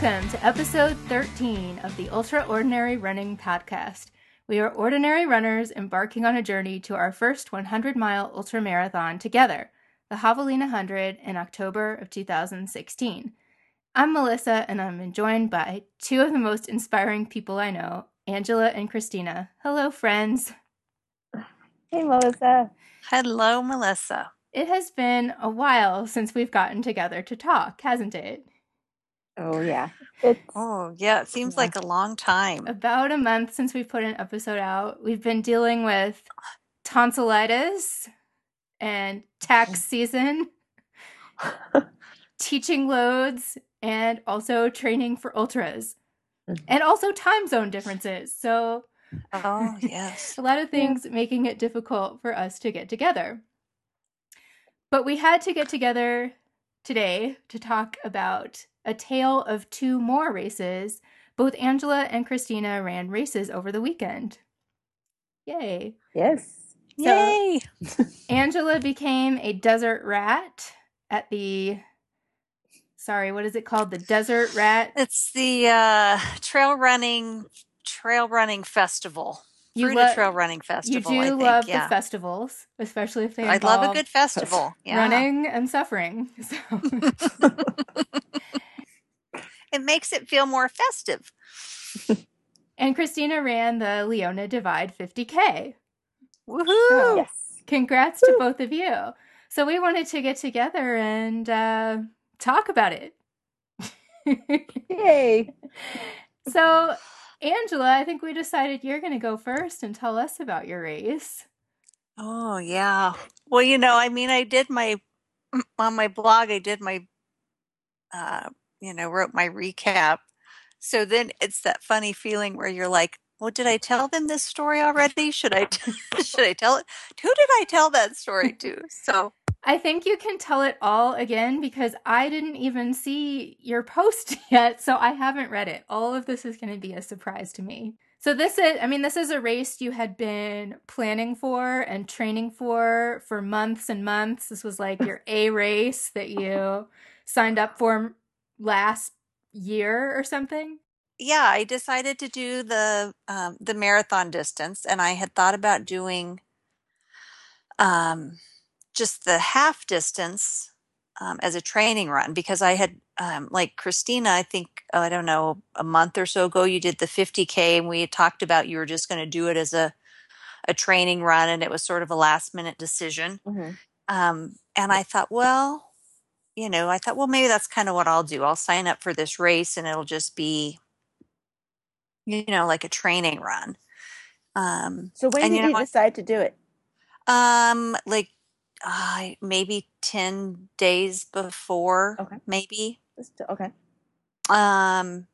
Welcome to episode 13 of the Ultra Ordinary Running Podcast. We are ordinary runners embarking on a journey to our first 100 mile ultra marathon together, the Javelina 100 in October of 2016. I'm Melissa and I'm joined by two of the most inspiring people I know, Angela and Christina. Hello, friends. Hey, Melissa. Hello, Melissa. It has been a while since we've gotten together to talk, hasn't it? Oh, yeah. It's, oh, yeah. It seems yeah. like a long time. About a month since we put an episode out. We've been dealing with tonsillitis and tax season, teaching loads, and also training for ultras, mm-hmm. and also time zone differences. So, oh, yes. a lot of things yeah. making it difficult for us to get together. But we had to get together today to talk about a tale of two more races. Both Angela and Christina ran races over the weekend. Yay. Yes. So, Yay. Angela became a desert rat at the sorry, what is it called? The desert rat? It's the uh trail running trail running festival. You lo- Trail Running Festival. You do think, love yeah. the festivals, especially if they. I love a good festival. Yeah. Running and suffering. So. it makes it feel more festive. and Christina ran the Leona Divide 50K. Woohoo! So, yes. Congrats Woo. to both of you. So we wanted to get together and uh, talk about it. Yay! So Angela, I think we decided you're going to go first and tell us about your race. Oh, yeah. Well, you know, I mean, I did my, on my blog, I did my, uh, you know, wrote my recap. So then it's that funny feeling where you're like, well, did I tell them this story already? Should I, t- should I tell it? Who did I tell that story to? So I think you can tell it all again because I didn't even see your post yet, so I haven't read it. All of this is going to be a surprise to me. So this is I mean this is a race you had been planning for and training for for months and months. This was like your A race that you signed up for last year or something. Yeah, I decided to do the um, the marathon distance and I had thought about doing um just the half distance um, as a training run because I had um, like Christina, I think oh, I don't know a month or so ago you did the 50k and we had talked about you were just going to do it as a a training run and it was sort of a last minute decision. Mm-hmm. Um, and I thought, well, you know, I thought, well, maybe that's kind of what I'll do. I'll sign up for this race and it'll just be, you know, like a training run. Um, so when and, did you, know, you decide to do it? Um, like uh, maybe 10 days before, okay. maybe. Still, okay. Um,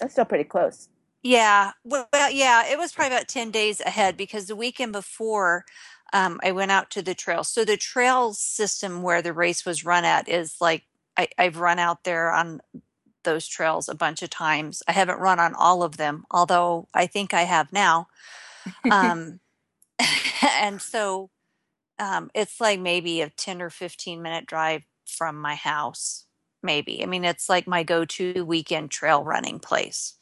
That's still pretty close. Yeah. Well, yeah, it was probably about 10 days ahead because the weekend before, um, I went out to the trail. So the trail system where the race was run at is like I, I've run out there on those trails a bunch of times. I haven't run on all of them, although I think I have now. Um, and so um, it's like maybe a 10 or 15 minute drive from my house maybe i mean it's like my go-to weekend trail running place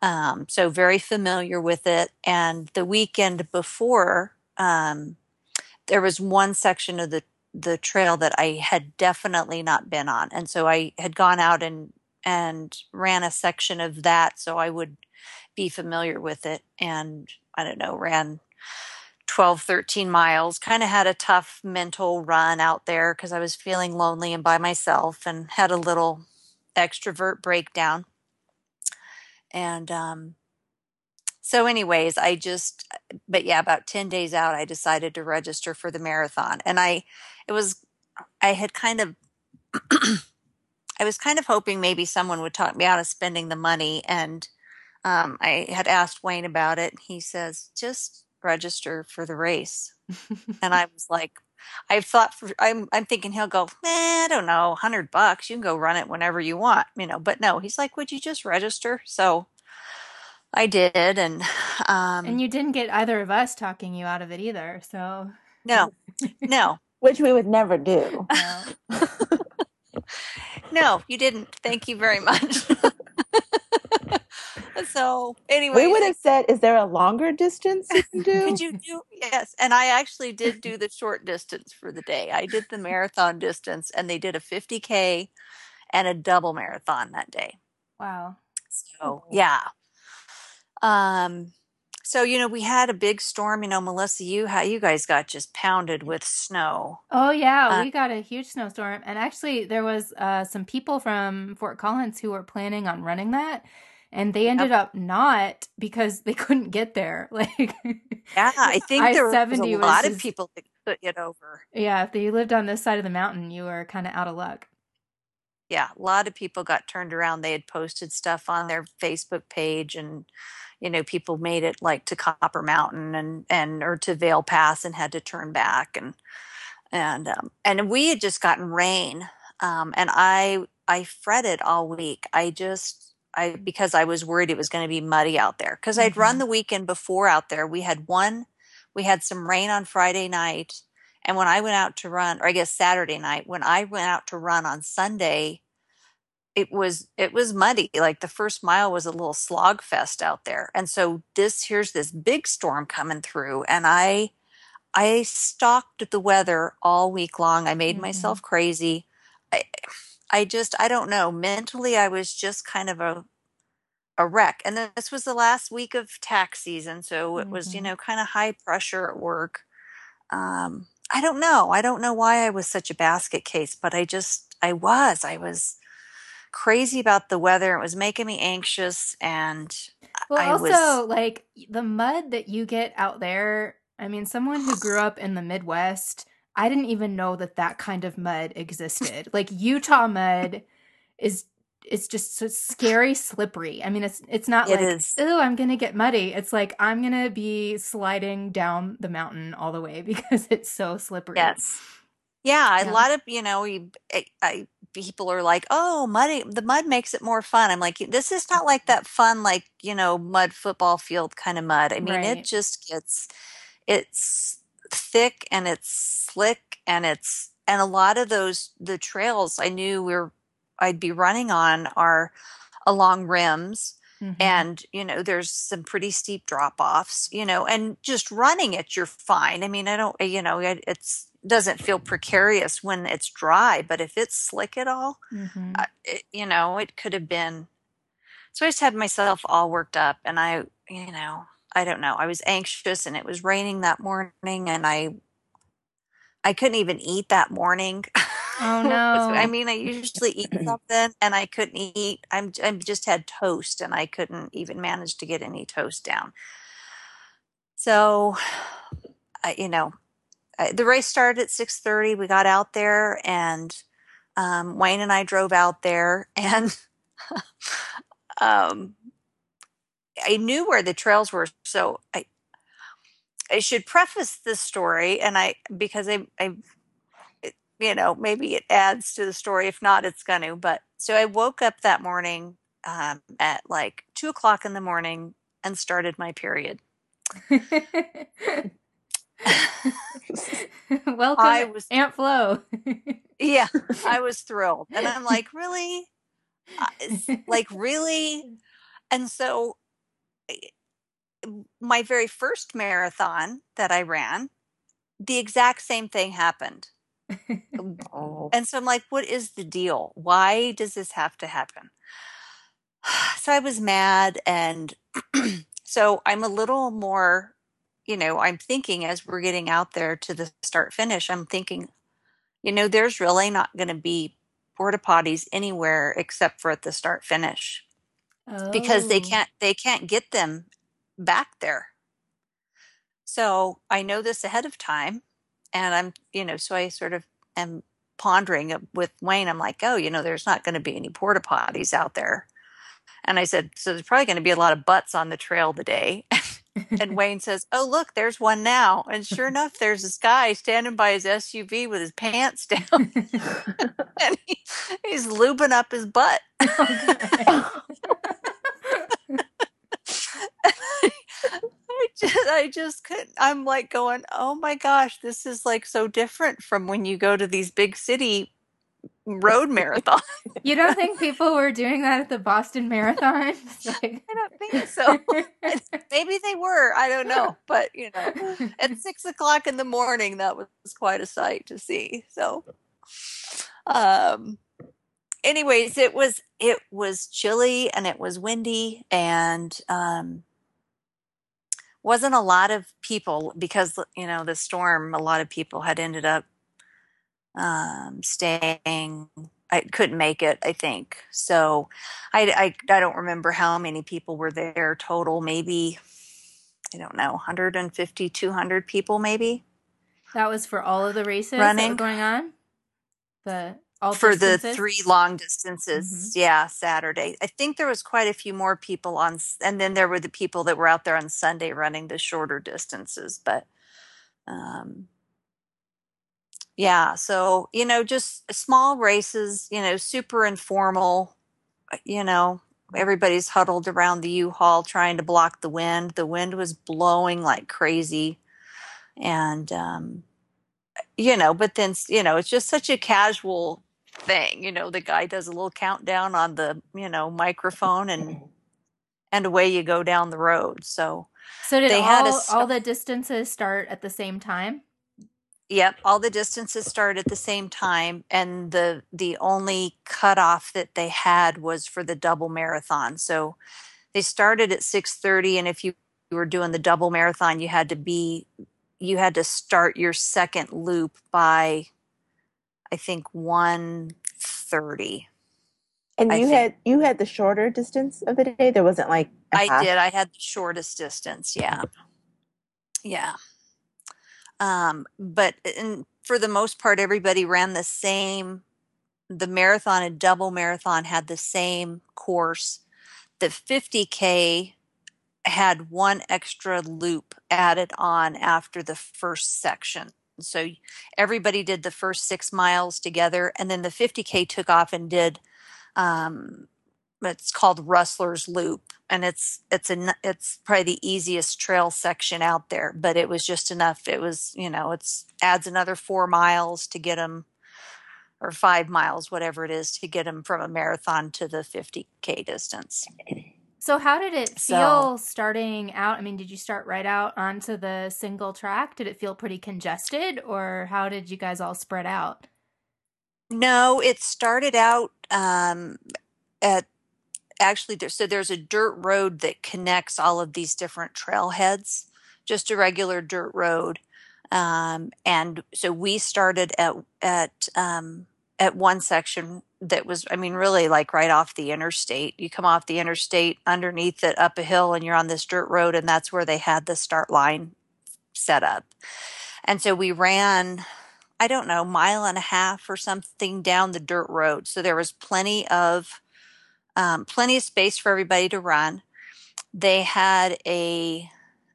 um, so very familiar with it and the weekend before um, there was one section of the the trail that i had definitely not been on and so i had gone out and and ran a section of that so i would be familiar with it and i don't know ran 12, 13 miles. Kind of had a tough mental run out there because I was feeling lonely and by myself and had a little extrovert breakdown. And um, so, anyways, I just, but yeah, about 10 days out, I decided to register for the marathon. And I, it was, I had kind of, I was kind of hoping maybe someone would talk me out of spending the money. And um, I had asked Wayne about it. He says, just register for the race. and I was like, I thought for, I'm I'm thinking he'll go, eh, I don't know, hundred bucks. You can go run it whenever you want, you know. But no, he's like, would you just register? So I did, and um, and you didn't get either of us talking you out of it either. So no, no, which we would never do. No. no, you didn't. Thank you very much. so anyway, we would have said, "Is there a longer distance you can do?" Could you do yes? And I actually did do the short distance for the day. I did the marathon distance, and they did a 50k and a double marathon that day. Wow. So yeah. Um, so you know we had a big storm. You know, Melissa, you how you guys got just pounded with snow. Oh yeah, uh, we got a huge snowstorm, and actually there was uh, some people from Fort Collins who were planning on running that, and they ended yep. up not because they couldn't get there. Like, yeah, I think there was a lot was of people that could get over. Yeah, if you lived on this side of the mountain, you were kind of out of luck. Yeah, a lot of people got turned around. They had posted stuff on their Facebook page, and you know, people made it like to Copper Mountain and and or to Vail Pass and had to turn back, and and um, and we had just gotten rain, um, and I I fretted all week. I just I because I was worried it was going to be muddy out there because I'd run mm-hmm. the weekend before out there. We had one, we had some rain on Friday night, and when I went out to run, or I guess Saturday night, when I went out to run on Sunday, it was it was muddy. Like the first mile was a little slog fest out there, and so this here's this big storm coming through, and I I stalked the weather all week long. I made mm-hmm. myself crazy. I, I just I don't know. Mentally I was just kind of a a wreck. And then this was the last week of tax season, so it mm-hmm. was, you mm-hmm. know, kind of high pressure at work. Um I don't know. I don't know why I was such a basket case, but I just I was. I was crazy about the weather. It was making me anxious and well, I also was... like the mud that you get out there. I mean, someone who grew up in the Midwest, I didn't even know that that kind of mud existed. like Utah mud is it's just so scary slippery. I mean, it's it's not it like oh, I'm gonna get muddy. It's like I'm gonna be sliding down the mountain all the way because it's so slippery. Yes. Yeah, yeah. a lot of you know, we, eh, I, I, people are like, "Oh, muddy. The mud makes it more fun." I'm like, this is not like that fun, like you know, mud football field kind of mud. I mean, right. it just gets, it's thick and it's slick and it's and a lot of those the trails I knew we are I'd be running on are along rims mm-hmm. and you know there's some pretty steep drop offs you know and just running it you're fine i mean i don't you know it, it's doesn't feel precarious when it's dry but if it's slick at all mm-hmm. uh, it, you know it could have been so i just had myself all worked up and i you know I don't know. I was anxious and it was raining that morning and I I couldn't even eat that morning. Oh no. I mean, I usually eat something and I couldn't eat. I'm I just had toast and I couldn't even manage to get any toast down. So, I, you know, I, the race started at 6:30. We got out there and um, Wayne and I drove out there and um, I knew where the trails were, so I I should preface this story, and I because I I you know maybe it adds to the story. If not, it's going to. But so I woke up that morning um, at like two o'clock in the morning and started my period. Welcome, I was, Aunt Flo. yeah, I was thrilled, and I'm like, really, uh, like really, and so my very first marathon that I ran, the exact same thing happened. Oh. And so I'm like, what is the deal? Why does this have to happen? So I was mad. And so I'm a little more, you know, I'm thinking as we're getting out there to the start finish, I'm thinking, you know, there's really not going to be porta potties anywhere except for at the start finish because they oh. can't they can't get them back there. So I know this ahead of time, and I'm you know so I sort of am pondering with Wayne. I'm like, oh, you know, there's not going to be any porta potties out there. And I said, so there's probably going to be a lot of butts on the trail today. and Wayne says, Oh, look, there's one now. And sure enough, there's this guy standing by his SUV with his pants down. and he, he's lubing up his butt. Oh, I just, I just couldn't. I'm like going, oh my gosh, this is like so different from when you go to these big city road marathon. You don't think people were doing that at the Boston Marathon? Like... I don't think so. Maybe they were. I don't know. But you know, at six o'clock in the morning, that was quite a sight to see. So, um, anyways, it was it was chilly and it was windy and um, wasn't a lot of people because you know the storm. A lot of people had ended up um, staying. I couldn't make it, I think. So I, I, I don't remember how many people were there total. Maybe, I don't know, 150, 200 people maybe. That was for all of the races running going on? The all for distances? the three long distances mm-hmm. yeah saturday i think there was quite a few more people on and then there were the people that were out there on sunday running the shorter distances but um yeah so you know just small races you know super informal uh, you know everybody's huddled around the u-haul trying to block the wind the wind was blowing like crazy and um you know but then you know it's just such a casual thing you know the guy does a little countdown on the you know microphone and and away you go down the road so so did they all, had st- all the distances start at the same time Yep, all the distances start at the same time, and the the only cutoff that they had was for the double marathon. So they started at six thirty, and if you were doing the double marathon, you had to be you had to start your second loop by I think one thirty. And you had you had the shorter distance of the day. There wasn't like I half. did. I had the shortest distance. Yeah, yeah. Um, but in, for the most part, everybody ran the same. The marathon and double marathon had the same course. The 50K had one extra loop added on after the first section. So everybody did the first six miles together, and then the 50K took off and did um, it's called Rustler's Loop, and it's it's a it's probably the easiest trail section out there. But it was just enough. It was you know it's adds another four miles to get them, or five miles, whatever it is, to get them from a marathon to the 50k distance. So how did it feel so, starting out? I mean, did you start right out onto the single track? Did it feel pretty congested, or how did you guys all spread out? No, it started out um, at actually there, so there's a dirt road that connects all of these different trailheads just a regular dirt road um, and so we started at at um, at one section that was i mean really like right off the interstate you come off the interstate underneath it up a hill and you're on this dirt road and that's where they had the start line set up and so we ran i don't know mile and a half or something down the dirt road so there was plenty of um, plenty of space for everybody to run. They had a,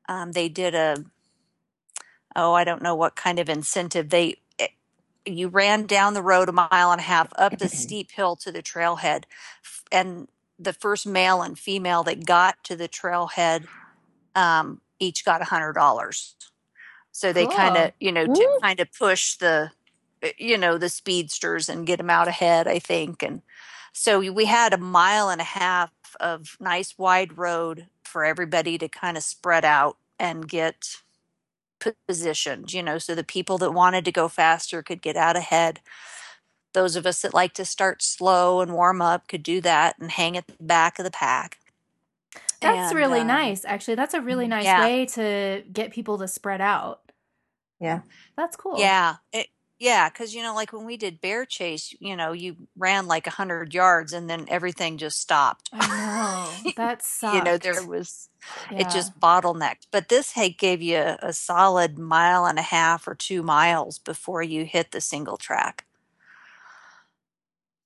um, they did a, oh, I don't know what kind of incentive they. You ran down the road a mile and a half up the steep hill to the trailhead, and the first male and female that got to the trailhead um, each got a hundred dollars. So they cool. kind of, you know, to kind of push the, eh, you know, the speedsters and get them out ahead. I think, and so we had a mile and a half of nice wide road for everybody to kind of spread out and get positioned, you know, so the people that wanted to go faster could get out ahead. Those of us that like to start slow and warm up could do that and hang at the back of the pack. That's and, really um, nice. Actually, that's a really nice yeah. way to get people to spread out. Yeah. That's cool. Yeah. It, yeah, because you know, like when we did bear chase, you know, you ran like a hundred yards and then everything just stopped. I know that sucked. you know, there was yeah. it just bottlenecked. But this hay gave you a, a solid mile and a half or two miles before you hit the single track.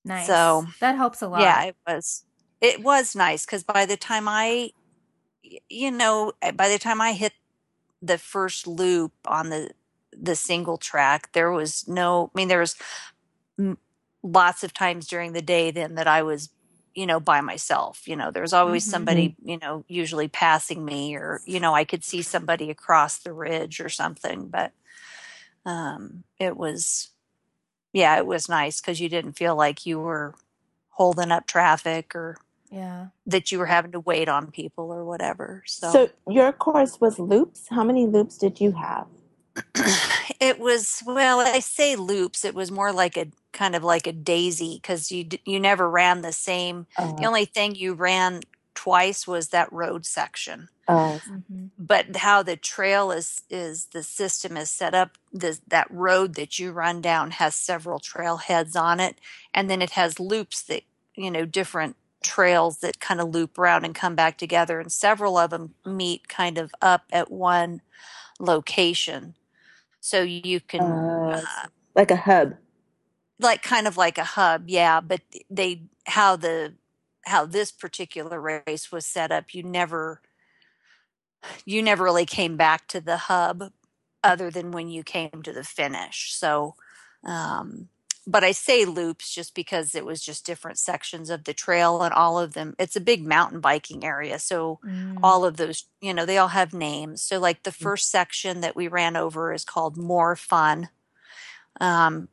Nice. So that helps a lot. Yeah, it was. It was nice because by the time I, you know, eh, by the time I hit the first loop on the the single track. There was no, I mean, there was lots of times during the day then that I was, you know, by myself. You know, there was always mm-hmm. somebody, you know, usually passing me, or you know, I could see somebody across the ridge or something. But um, it was, yeah, it was nice because you didn't feel like you were holding up traffic or Yeah. that you were having to wait on people or whatever. So, So your course was loops. How many loops did you have? It was well, I say loops. It was more like a kind of like a daisy because you you never ran the same. The Uh, only thing you ran twice was that road section. uh, hmm but how the trail is is the system is set up the, that road that you run down has several trailheads on it and then it has loops that you know different trails that kind of loop around and come back together and several of them meet kind of up at one location so you can uh, uh, like a hub. like kind of like a hub yeah but they how the how this particular race was set up you never you never really came back to the hub other than when you came to the finish so um but i say loops just because it was just different sections of the trail and all of them it's a big mountain biking area so Mm. all of those you know they all have names so like the first section that we ran over is called Moore Fun um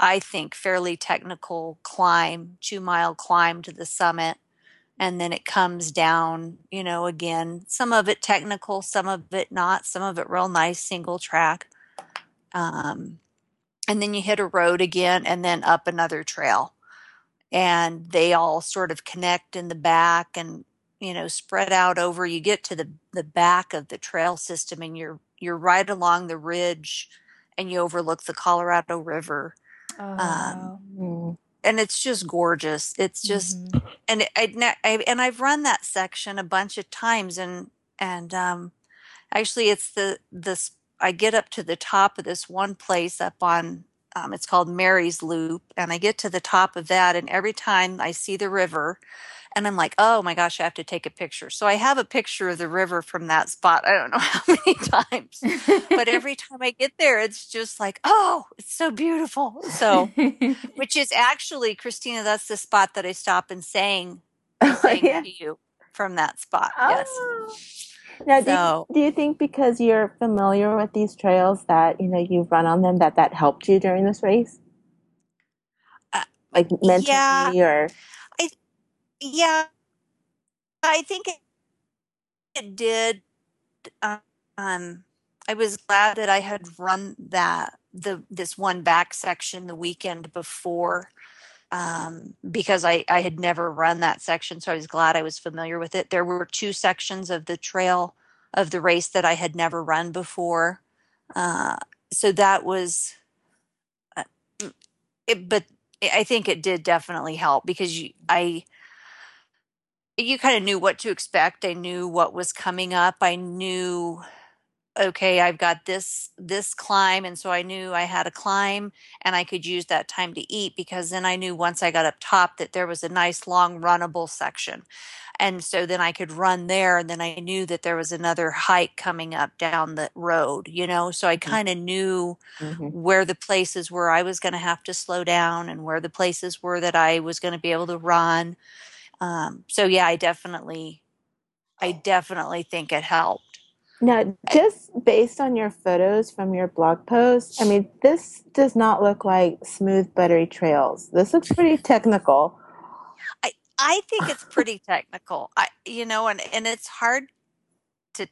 I think, fairly technical climb, two mile climb to the summit. And then it comes down, you know, again, some of it technical, some of it not, some of it real nice single track. Um, and then you hit a road again and then up another trail. And they all sort of connect in the back and, you know, spread out over. You get to the, the back of the trail system and you're you're right along the ridge and you overlook the Colorado River Oh, um. And it's just gorgeous. It's just Mhm. and I'd ne- I, and I've run that section a bunch of times and and um actually it's the this I get up to the top of this one place up on um, it's called Mary's Loop and I get to the top of that and every time I see the river and I'm like oh my gosh I have to take a picture. So I have a picture of the river from that spot I don't know how many times but every time I get there it's just like oh it's so beautiful. So which is actually Christina that's the spot that I stop and sang I sang yeah. to you from that spot yes Now, do you, do you think because you're familiar with these trails that you know you've run on them that that helped you during this race, uh, like mentally yeah or? I yeah I think it, it did um I was glad that I had run that the this one back section the weekend before um, because I, I had never run that section, so I was glad I was familiar with it. There were two sections of the trail of the race that I had never run before, uh, so that was, uh, mm, it, but I think it did definitely help because you, I you kind of knew what to expect. I knew what was coming up. I knew okay i've got this this climb and so i knew i had a climb and i could use that time to eat because then i knew once i got up top that there was a nice long runnable section. And so then i could run there and then i knew that there was another hike coming up down the road you know? So i kind of knew Mhm. where the places were i was going to have to slow down and where the places were that i was going to be able to run. Um, so yeah i definitely i definitely think it helped Now, just based on your photos from your blog post, I mean, this does not look like smooth, buttery trails. This looks pretty technical. I I think it's pretty technical. I you know, and and it's hard to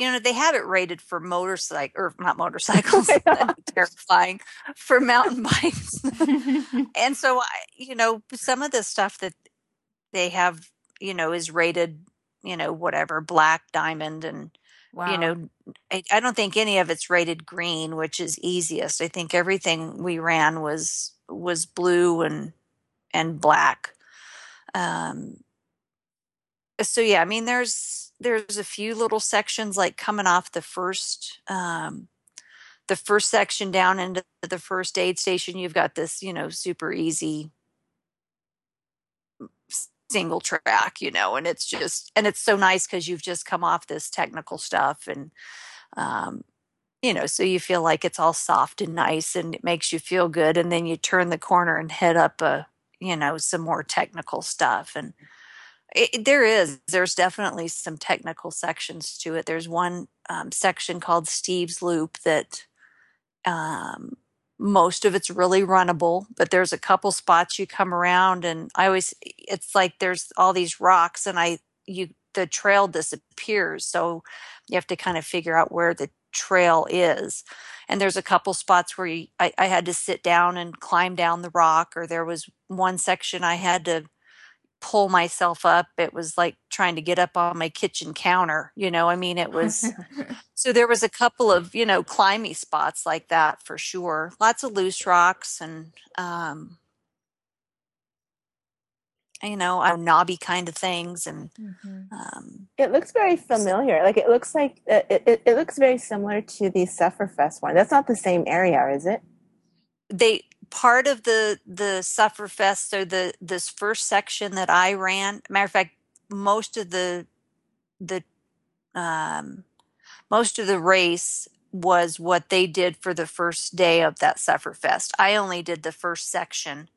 you know they have it rated for motorcycle or not motorcycles. Terrifying for mountain bikes. and so I you know some of the stuff that they have you know is rated you know whatever black diamond and wow. you know I, I don't think any of it's rated green which is easiest i think everything we ran was was blue and and black um so yeah i mean there's there's a few little sections like coming off the first um the first section down into the first aid station you've got this you know super easy single track you know and it's just and it's so nice because you've just come off this technical stuff and um you know so you feel like it's all soft and nice and it makes you feel good and then you turn the corner and head up a you know some more technical stuff and it, there is there's definitely some technical sections to it. There's one um, section called steve's loop that um, most of it's really runnable, but there's a couple spots you come around and I always it's like there's all these rocks and I you the trail disappears. So you have to kind of figure out where the trail is. And there's a couple spots where you, I, I had to sit down and climb down the rock, or there was one section I had to pull myself up. It was like trying to get up on my kitchen counter. You know, I mean, it was so there was a couple of, you know, climby spots like that for sure. Lots of loose rocks and, um, you know, uh, knobby kind of things. And mm-hmm. um, it looks very familiar. Like it looks like uh, it, it, it looks very similar to the Sufferfest one. That's not the same area, is it? They part of the the Sufferfest. So the this first section that I ran. Matter of fact, most of the the um, most of the race was what they did for the first day of that Sufferfest. I only did the first section.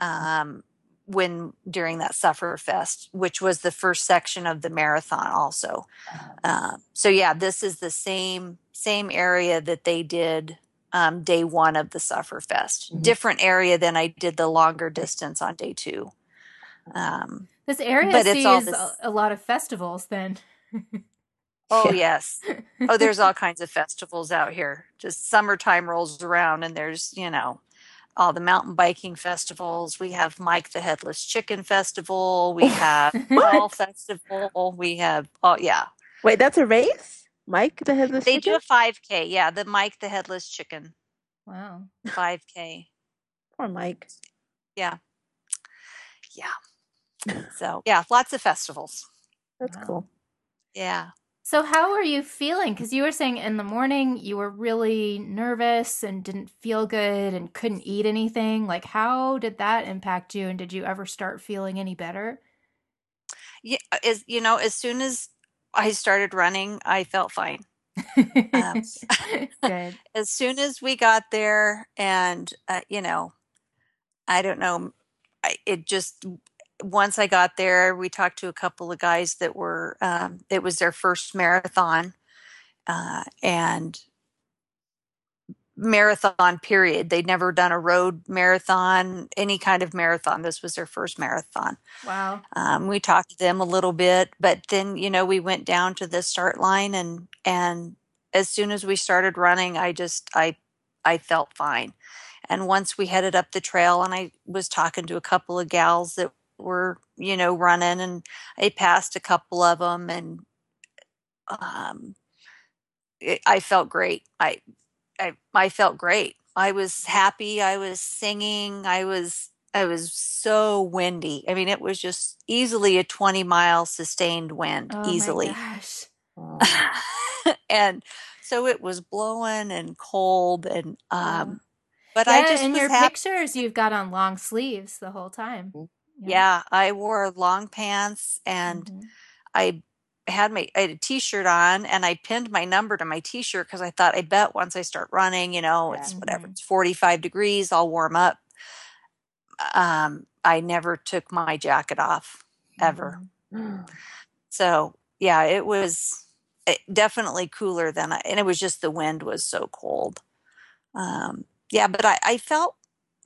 Um, when during that Sufferfest, which was the first section of the marathon, also. Uh, so yeah, this is the same same area that they did um, day one of the Sufferfest. Mm-hmm. Different area than I did the longer distance on day two. Um, this area but sees this... a lot of festivals then. oh yes. Oh, there's all kinds of festivals out here. Just summertime rolls around and there's, you know, all the mountain biking festivals. We have Mike the Headless Chicken Festival. We have Fall Festival. We have oh yeah. Wait, that's a race? Mike the Headless chicken. They Chicken? do a 5K. Yeah, the Mike the Headless Chicken. Wow. 5K. Poor Mike. Yeah. Yeah. So, yeah, lots of festivals. That's wow. cool. Yeah. So, how are you feeling? Because you were saying in the morning you were really nervous and didn't feel good and couldn't eat anything. Like, how did that impact you? And did you ever start feeling any better? Yeah, as you know, as soon as I started running, I felt fine. um, good. as soon as we got there, and uh, you know, I don't know, I, it just once I got there, we talked to a couple of guys that were, um, it was their first marathon. Uh, and marathon period. They'd never done a road marathon, any kind of marathon. This was their first marathon. Wow. Um, we talked to them a little bit, but then, you know, we went down to the start line and, and as soon as we started running, I just, I, I felt fine. And once we headed up the trail and I was talking to a couple of gals that were, you know, running and I passed a couple of them and um, it, I felt great. I, I, I felt great. I was happy. I was singing. I was, I was so windy. I mean, it was just easily a 20 mile sustained wind, oh easily. and so it was blowing and cold and, um, but yeah, I just in your happy. pictures you've got on long sleeves the whole time. Mm. Yeah, yeah I wore long pants and mm-hmm. I had my I had a t-shirt on and I pinned my number to my t-shirt because I thought I bet once I start running, you know, it's mm-hmm. whatever, it's 45 degrees, I'll warm up. Um, I never took my jacket off ever. Mm-hmm. So yeah, it was eh, definitely cooler than I, and it was just the wind was so cold. Um, yeah, but I, I felt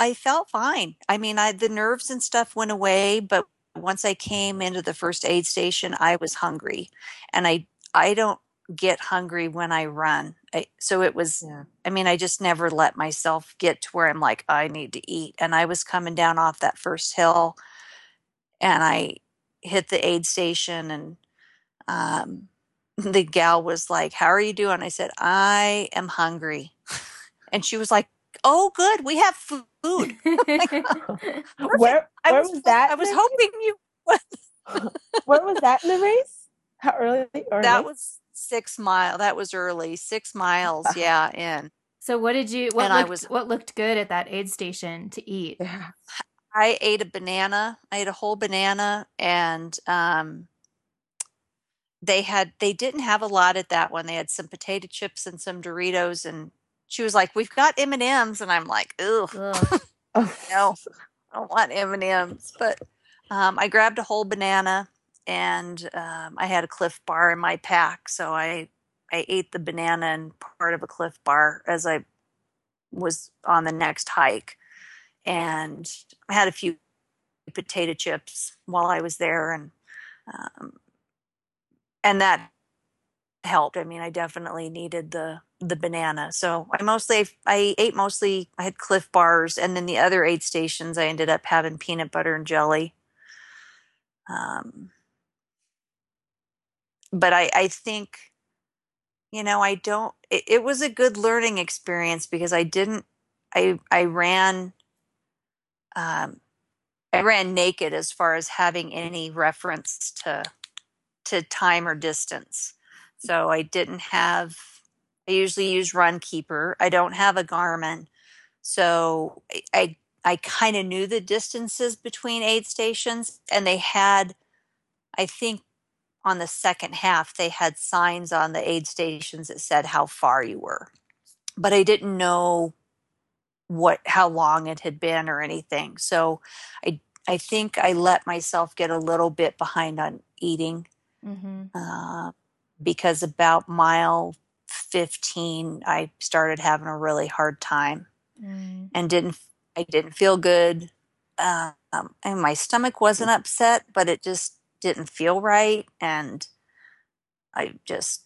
I felt fine. I mean, I the nerves and stuff went away, but once I came into the first aid station, I was hungry, and I I don't get hungry when I run. I, so it was. Yeah. I mean, I just never let myself get to where I'm like I need to eat. And I was coming down off that first hill, and I hit the aid station, and um, the gal was like, "How are you doing?" I said, "I am hungry," and she was like, "Oh, good, we have food." Food. where where was, was, that? I was hoping you. where was that in the race? How early? that was six mile. That was early. Six miles. Yeah, in. So what did you? What and looked, I was, what looked good at that aid station to eat? I ate a banana. I ate a whole banana, and um, they had they didn't have a lot at that one. They had some potato chips and some Doritos and she was like, "We've got M and M's," and I'm like, "Ugh, oh. no, I don't want M and M's." But um, I grabbed a whole banana, and um, I had a Clif Bar in my pack, so I I ate the banana and part of a Clif Bar as I was on the next hike. And I had a few potato chips while I was there, and um, and that helped. I mean, I definitely needed the the banana. So I mostly I ate mostly I had Clif bars, and then the other aid stations I ended up having peanut butter and jelly. Um, but I I think you know I don't. It, it was a good learning experience because I didn't. I I ran. Um, I ran naked as far as having any reference to to time or distance. So I didn't have I usually use Runkeeper. I don't have a Garmin. So I I, I kind of knew the distances between aid stations and they had I think on the second half they had signs on the aid stations that said how far you were. But I didn't know what how long it had been or anything. So I I think I let myself get a little bit behind on eating Mm-hmm. uh, because about mile 15 I started having a really hard time Mm. and didn't I didn't feel good. Um, and my stomach wasn't upset, but it just didn't feel right, and I just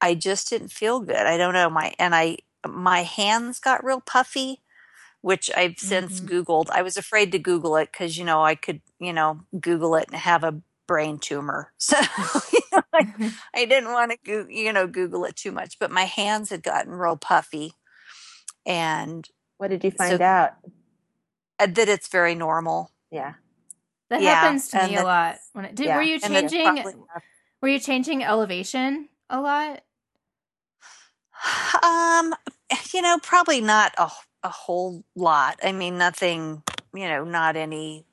I just didn't feel good. I don't know my and I my hands got real puffy, which I've since Mhm. Googled. I was afraid to Google it because you know I could you know Google it and have a brain tumor, so you know, I, I didn't want to go, you know Google it too much. But my hands had gotten real puffy, and What did you find So- out? uh, that it's very normal. Yeah. That Yeah, happens to and me a lot. When it, did, Yeah, were you And that it's changing? Were you changing elevation a lot? Um, you know, probably not a, a whole lot. I mean, nothing, you know, not any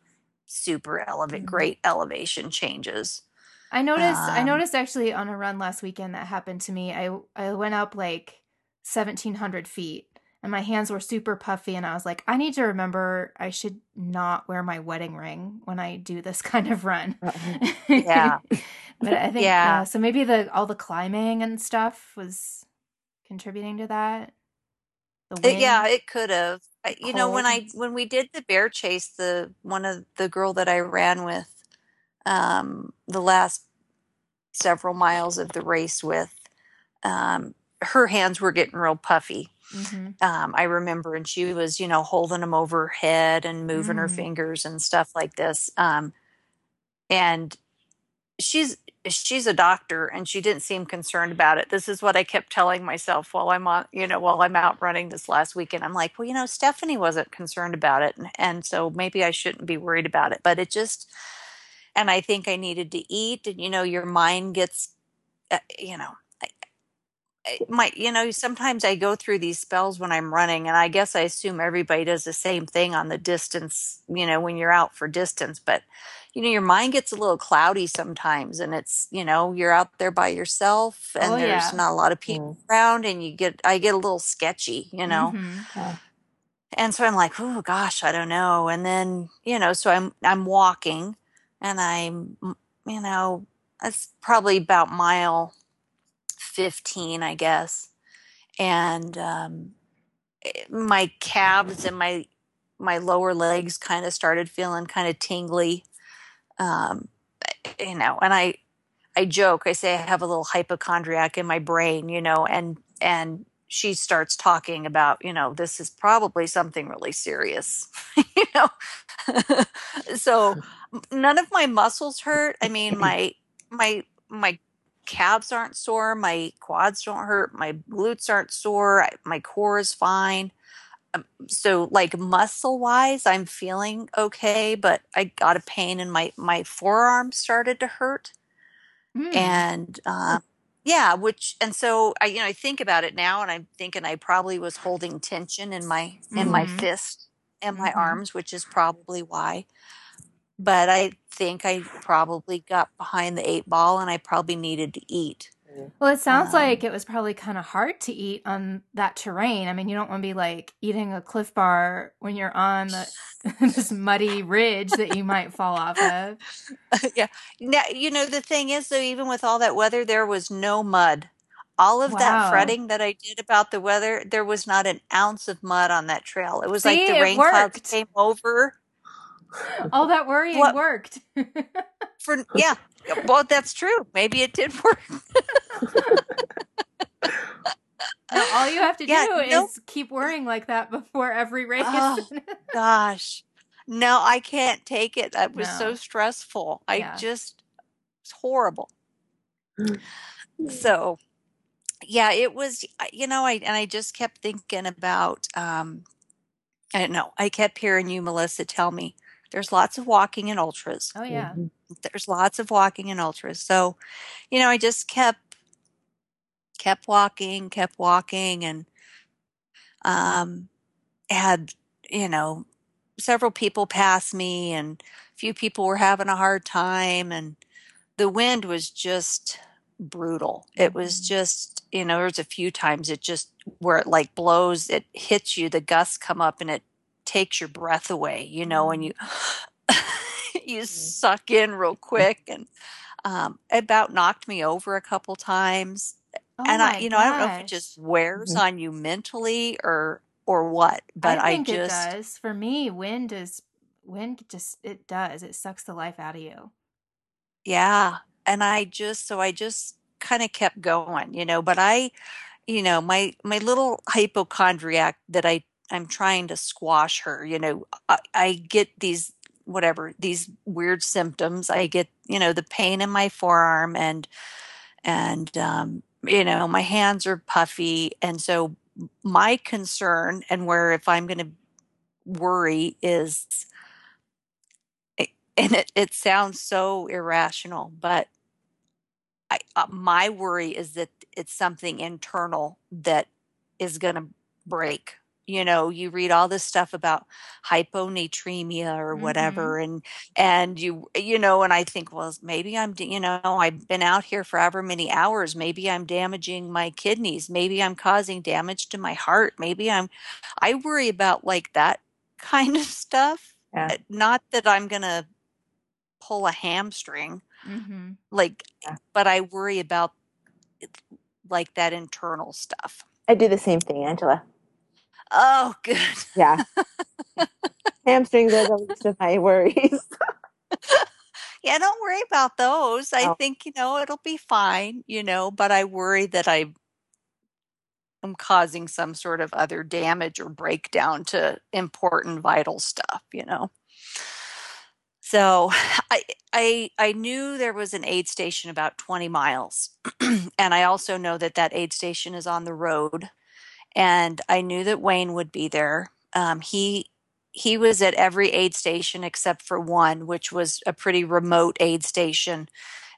super elevate, Mhm. great elevation changes. I noticed. I Um, noticed actually on a run last weekend that happened to me. I I went up like seventeen hundred feet, and my hands were super puffy, and I was like, I need to remember I should not wear my wedding ring when I do this kind of run. Yeah. but I think Yeah. yeah. So maybe the all the climbing and stuff was contributing to that. The It- yeah, it could have. You know, when I when we did the bear chase, the one of the girl that I ran with, um, the last several miles of the race with, um, her hands were getting real puffy. hmm um, I remember, and she was, you know, holding them over her head and moving her Mm. fingers and stuff like this. Um, and she's she's a doctor, and she didn't seem concerned about it. This is what I kept telling myself while I'm on, you know, while I'm out running this last weekend. I'm like, well, you know, Stephanie wasn't concerned about it, and, and so maybe I shouldn't be worried about it. But it just, and I think I needed to eat, and you know, your mind gets, uh, you know, my you know sometimes i go through these spells when i'm running and i guess i assume everybody does the same thing on the distance you know when you're out for distance but you know your mind gets a little cloudy sometimes and it's you know you're out there by yourself and Oh, there's yeah. not a lot of people around and you get i get a little sketchy you know? Mhm. and so i'm like oh gosh i don't know. And then you know so i'm i'm walking and i'm you know it's probably about mile 15 i guess. And um eh, my calves and my my lower legs kind of started feeling kind of tingly um you know and i i joke i say i have a little hypochondriac in my brain you know and and she starts talking about you know this is probably something really serious you know. So none of my muscles hurt. I mean my my my calves aren't sore my quads don't hurt my glutes aren't sore I, my core is fine so like muscle wise i'm feeling okay but i got a pain in my my forearm started to hurt Mm. and uh, yeah which and so i you know i think about it now and i'm thinking i probably was holding tension in my in my Mhm. fist and my Mhm. arms which is probably why but i think i probably got behind the eight ball and i probably needed to eat Well, it sounds Um, like it was probably kind of hard to eat on that terrain. I mean, you don't want to be like eating a Clif bar when you're on the, this muddy ridge that you might fall off of. yeah now you know the thing is though even with all that weather there was no mud all of that Wow. fretting that I did about the weather, there was not an ounce of mud on that trail. It was See, like the it rain clouds worked. came over All that worrying What- worked. for yeah. Well, that's true. Maybe it did work. Now all you have to Yeah, do no- is keep worrying like that before every race. Oh, Gosh. No, I can't take it. That was so stressful. I Yeah. just it's horrible. So, yeah, it was you know, I and I just kept thinking about um I don't know. I kept hearing you Melissa tell me there's lots of walking in ultras. oh yeah. There's lots of walking in ultras. So, you know, I just kept kept walking, kept walking and um had, you know, several people pass me and a few people were having a hard time and the wind was just brutal. It was Mhm. just, you know, there's a few times it just where it like blows, it hits you, the gusts come up and it takes your breath away, you know, and you you suck in real quick and um about knocked me over a couple times Oh and I you know, I don't know if it just wears Mhm. on you mentally or or what, but I I, think it just does. For me, wind is wind just it does. It sucks the life out of you. Yeah. And I just so I just kind of kept going, you know, but I, you know, my my little hypochondriac that I I'm trying to squash her, you know, I, I get these whatever, these weird symptoms. I get, you know, the pain in my forearm and and um you know, my hands are puffy and so my concern and where if I'm going to worry is and it, it sounds so irrational, but I, uh, my worry is that it's something internal that is going to break. You know, you read all this stuff about hyponatremia or whatever, and and you you know, and I think, well, maybe I'm, you know, I've been out here for however many hours. Maybe I'm damaging my kidneys. Maybe I'm causing damage to my heart. Maybe I'm. I worry about like that kind of stuff. Yeah. Not that I'm gonna pull a hamstring Mm-hmm. like Yeah. but i worry about like that internal stuff I do the same thing, Angela. Oh good Yeah. Hamstrings are the least of my worries. yeah don't worry about those i Oh. think you know it'll be fine you know but i worry that i am causing some sort of other damage or breakdown to important vital stuff you know so i i i knew there was an aid station about 20 miles and i also know that that aid station is on the road and I knew that Wayne would be there. Um, he he was at every aid station except for one, which was a pretty remote aid station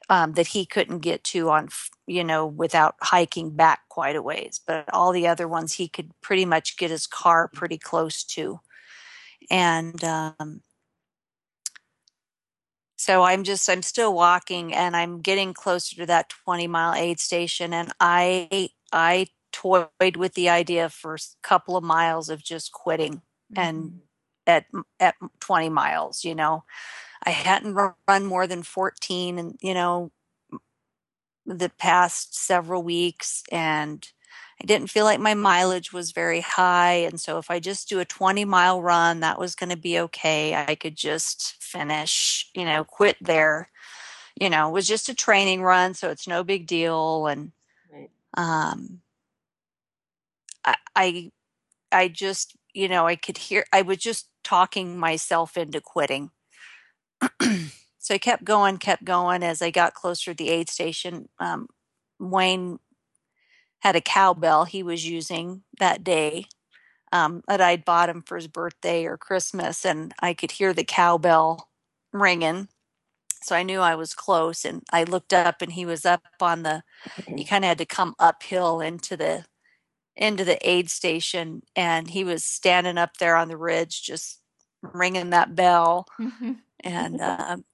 um, that he couldn't get to on you know without hiking back quite a ways. But all the other ones he could pretty much get his car pretty close to, and um, so I'm just I'm still walking and I'm getting closer to that 20 mile aid station, and I I toyed with the idea for a couple of miles of just quitting and at at 20 miles you know? I hadn't run more than 14 and you know the past several weeks and i didn't feel like my mileage was very high and so if i just do a 20 mile run that was going to be okay. I could just finish you know quit there. You know it was just a training run so it's no big deal and Right. um I, I I just you know I could hear I was just talking myself into quitting. so I kept going, kept going as I got closer to the aid station. Um, Wayne had a cowbell he was using that day um, that I'd bought him for his birthday or Christmas, and I could hear the cowbell ringing. So I knew I was close, and I looked up, and he was up on the. You kind of had to come uphill into the into the aid station and he was standing up there on the ridge just ringing that bell Mhm. and um,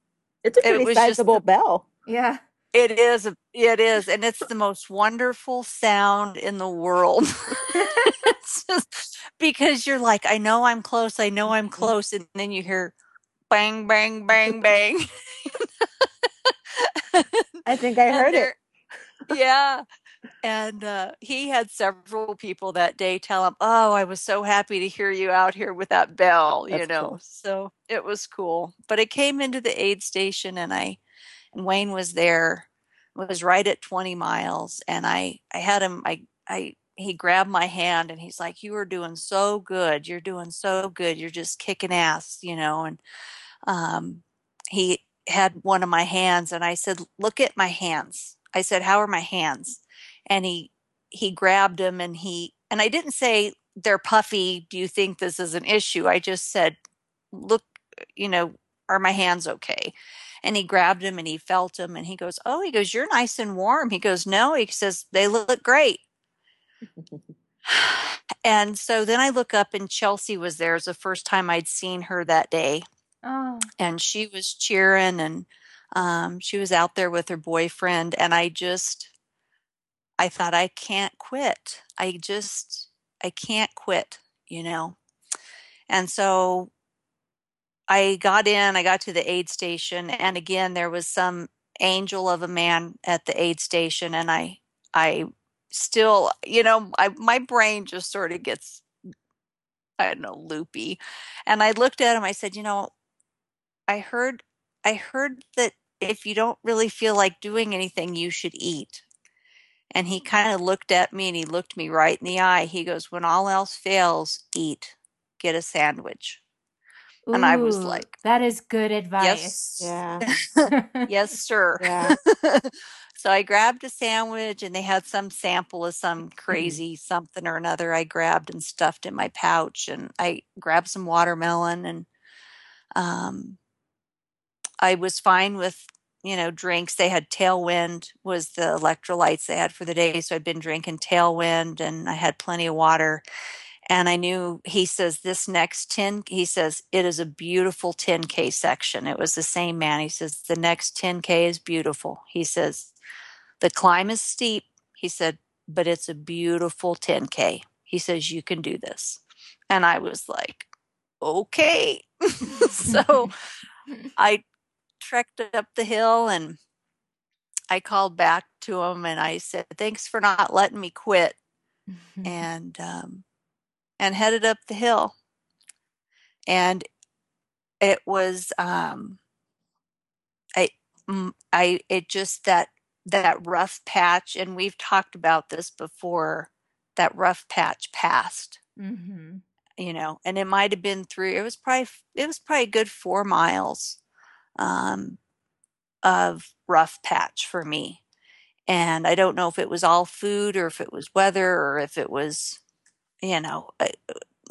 It's a It pretty was just sizable bell. Yeah. it is it is and it's the most wonderful sound in the world It's just- because you're like i know i'm close i know i'm close and then you hear bang bang bang bang I think I And heard it. yeah and uh, he had several people that day tell him, "Oh, I was so happy to hear you out here with that bell," That's you know. cool. So it was cool. But I came into the aid station, and I and Wayne was there, was right at 20 miles, and I I had him. I I he grabbed my hand, and he's like, "You are doing so good. You're doing so good. You're just kicking ass," you know. And um, he had one of my hands, and I said, "Look at my hands." I said, "How are my hands?" And he he grabbed him and he and I didn't say they're puffy, do you think this is an issue? I just said, look, you know, are my hands okay? And he grabbed him and he felt him and he goes, "Oh, he goes, you're nice and warm." He goes, "No." He says, "They look great." and so then I look up and Chelsea was there. It's the first time I'd seen her that day. Oh. And she was cheering and um, she was out there with her boyfriend and I just I thought I can't quit. I just I can't quit, you know. And so I got in, I got to the aid station and again there was some angel of a man at the aid station and I I still, you know, I my brain just sort of gets I don't know, loopy. And I looked at him, I said, you know, I heard I heard that if you don't really feel like doing anything, you should eat. And he kind of looked at me and he looked me right in the eye. He goes, When all else fails, eat. Get a sandwich. Ooh, and I was like, That is good advice. Yes. Yeah. yes, sir. Yeah. so I grabbed a sandwich and they had some sample of some crazy something or another I grabbed and stuffed in my pouch. And I grabbed some watermelon and um, I was fine with you know, drinks. They had Tailwind was the electrolytes they had for the day. So I'd been drinking Tailwind and I had plenty of water. And I knew he says this next 10, he says it is a beautiful 10K section. It was the same man. He says the next 10K is beautiful. He says the climb is steep. He said, but it's a beautiful 10K. He says you can do this. And I was like, okay. so I trekked up the hill and I called back to him and I said, "Thanks for not letting me quit," and um, and headed up the hill. And it was um, I I it just that that rough patch, and we've talked about this before. That rough patch passed. Mm-hmm. You know, and it might have been through. It was probably it was probably a good four miles um, of rough patch for me. And I don't know if it was all food or if it was weather or if it was, you know, a,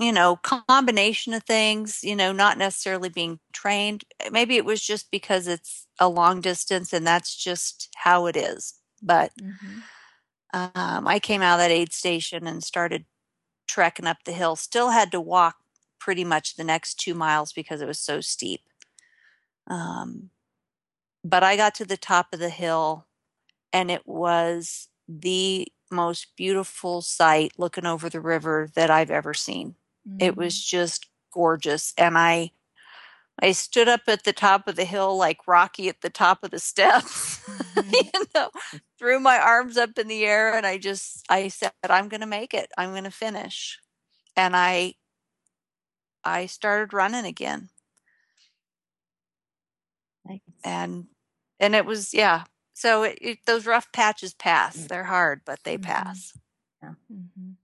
you know, combination of things, you know, not necessarily being trained. Maybe it was just because it's a long distance and that's just how it is. But Mm-hmm. um, I came out of that aid station and started trekking up the hill. Still had to walk pretty much the next two miles because it was so steep. Um, but I got to the top of the hill and it was the most beautiful sight looking over the river that I've ever seen. It was just gorgeous. And I I stood up at the top of the hill like Rocky at the top of the steps. Mhm. you know, threw my arms up in the air and I just I said I'm going to make it. I'm going to finish. And I I started running again. Nice. and and it was yeah so it, it, those rough patches pass Mm. they're hard but they Mhm. pass Mhm.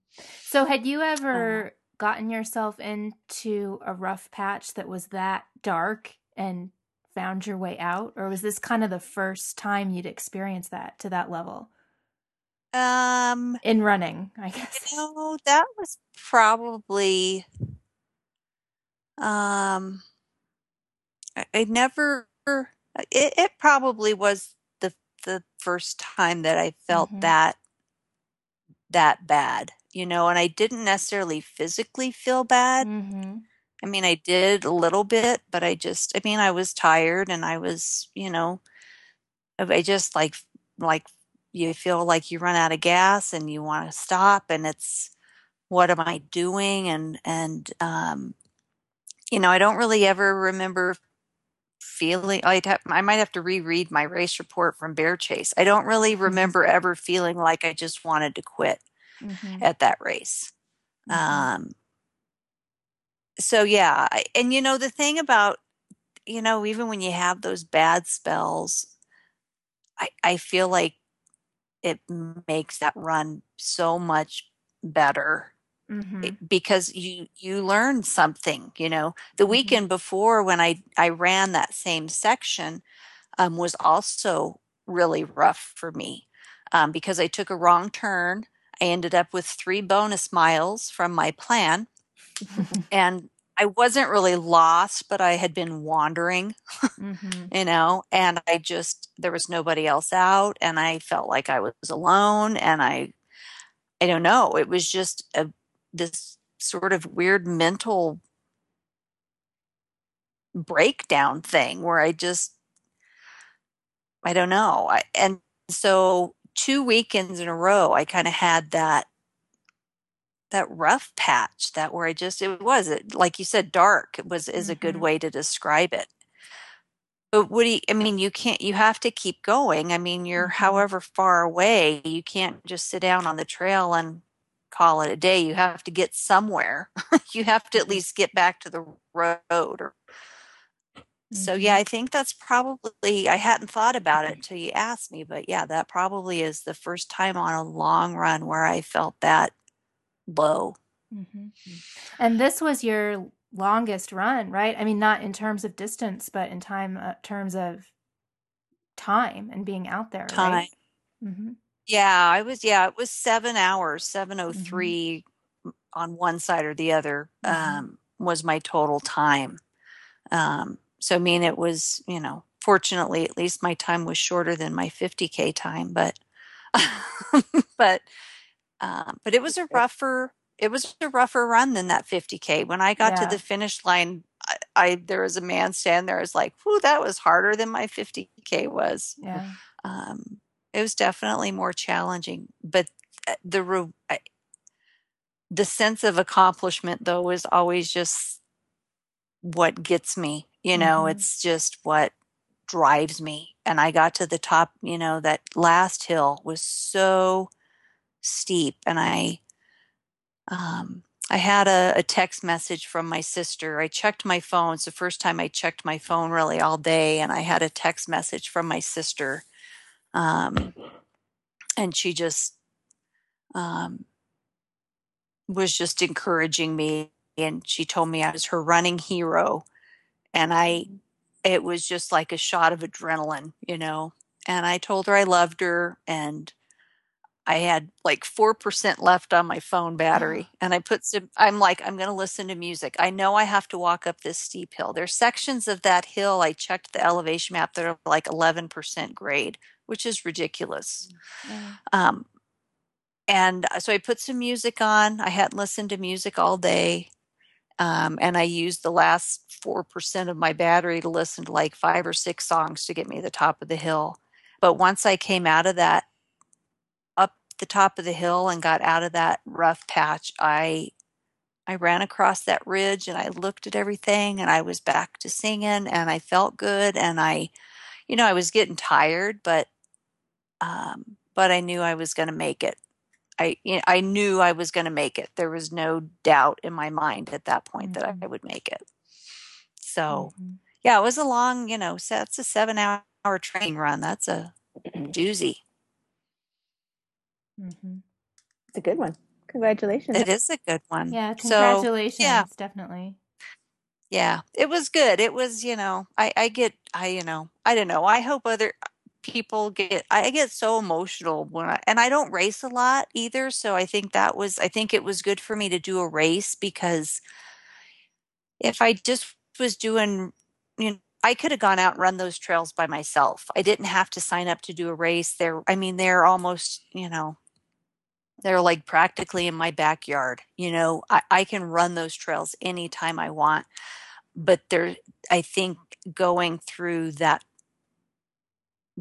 So, had you ever gotten yourself into a rough patch that was that dark and found your way out, or was this kind of the first time you'd experienced that to that level um in running? I guess. you know that was probably um i, I never it, it probably was the the first time that i felt Mhm. that that bad you know and i didn't necessarily physically feel bad Mm-hmm. I mean, I did a little bit, but I just, I mean, I was tired and I was, you know, I just like, like you feel like you run out of gas and you want to stop and it's, what am I doing? And, and, um, you know, I don't really ever remember feeling I'd have, I might have to reread my race report from Bear Chase. I don't really Mm-hmm. remember ever feeling like I just wanted to quit Mhm. at that race. Mhm. Um, so yeah, I, and you know the thing about you know even when you have those bad spells, I I feel like it makes that run so much better Mhm. it- because you you learn something you know the Mhm. weekend before when i i ran that same section um, was also really rough for me um, because i took a wrong turn i ended up with three bonus miles from my plan and i wasn't really lost but i had been wandering Mhm. you know and i just there was nobody else out and i felt like i was alone and i i don't know it was just a this sort of weird mental breakdown thing where i just i don't know I, and so two weekends in a row i kind of had that that rough patch that where i just it was it like you said dark it was is a good Mhm. way to describe it But what do you, I mean, you can't, you have to keep going. I mean, you're Mhm. however far away, you can't just sit down on the trail and call it a day. You have to get somewhere. you have to at Mhm. least get back to the road. Or, so, yeah, I think that's probably, I hadn't thought about it until you asked me, but yeah, that probably is the first time on a long run where I felt that low. Mhm. And this was your longest run, right? I mean, not in terms of distance, but in time uh, terms of time and being out there, Time. right? Mm-hmm. Yeah, I was, yeah, it was seven hours, 703 on one side or the other Mhm. um, was my total time. Um, so, I mean, it was, you know, fortunately, at least my time was shorter than my 50K time, but, but, um, but it was a rougher, it was a rougher run than that 50K. When I got Yeah. to the finish line, I, I, there was a man standing there. I was like, whew, that was harder than my 50K was Yeah. um, it was definitely more challenging but uh, the re- the sense of accomplishment though is always just what gets me you know Mhm. it's just what drives me and i got to the top you know that last hill was so steep and i um I had a, a text message from my sister. I checked my phone. It's the first time I checked my phone really all day, and I had a text message from my sister um, and she just um, was just encouraging me and she told me i was her running hero. And i it was just like a shot of adrenaline you know? And i told her i loved her and i had like 4% left on my phone battery. And i put some i'm like i'm going to listen to music. I know i have to walk up this steep hill. There's sections of that hill i checked the elevation map that are like 11% grade which is ridiculous Yeah. um, and uh, so I put some music on. I hadn't listened to music all day. Um, and I used the last 4% of my battery to listen to like five or six songs to get me to the top of the hill. But once I came out of that, up the top of the hill and got out of that rough patch, I I ran across that ridge and I looked at everything and I was back to singing and I felt good and I, you know, I was getting tired, but um, but I knew I was going to make it. I you know, I knew I was going to make it. There was no doubt in my mind at that point that Mhm. I would make it. So Mhm. yeah, it was a long, you know, so that's a seven hour, hour train run. That's a doozy. Mm-hmm. It's a good one. Congratulations. It is a good one. Yeah. So Congratulations. yeah, Definitely. yeah, it was good. It was, you know, I I get I you know I don't know. I hope other people get I get so emotional when I and I don't race a lot either. So I think that was I think it was good for me to do a race because if I just was doing, you know, I could have gone out and run those trails by myself. I didn't have to sign up to do a race. They're, I mean, they're almost, you know, they're like practically in my backyard. You know, I, I can run those trails anytime I want. But there, I think going through that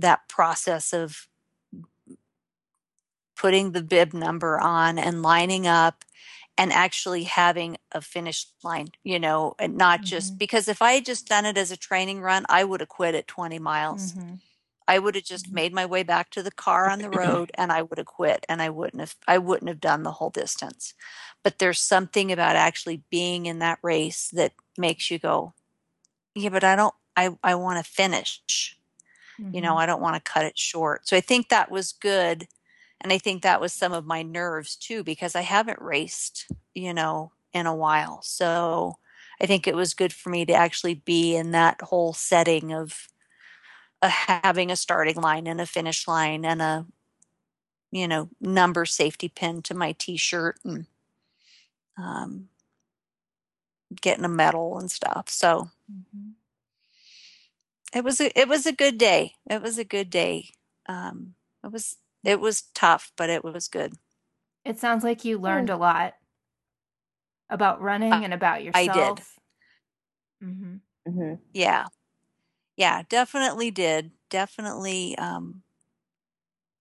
that process of putting the bib number on and lining up and actually having a finish line, you know, and not just Mhm. because if I had just done it as a training run, I would have quit at 20 miles. Mhm. I would have just Mhm. made my way back to the car on the road and I would have quit and I wouldn't have I wouldn't have done the whole distance. But there's something about actually being in that race that makes you go, yeah, but I don't I I want to finish. You know. I don't want to cut it short. So I think that was good. And I think that was some of my nerves too, because I haven't raced, you know, in a while. So I think it was good for me to actually be in that whole setting of uh, having a starting line and a finish line and a, you know, number safety pin to my t shirt and um, getting a medal and stuff. So Mhm. It was a it was a good day. It was a good day. Um, it was it was tough, but it was good. It sounds like you learned a lot about running I- and about yourself. I did. Mm-hmm. hmm Yeah. Yeah, definitely did. Definitely um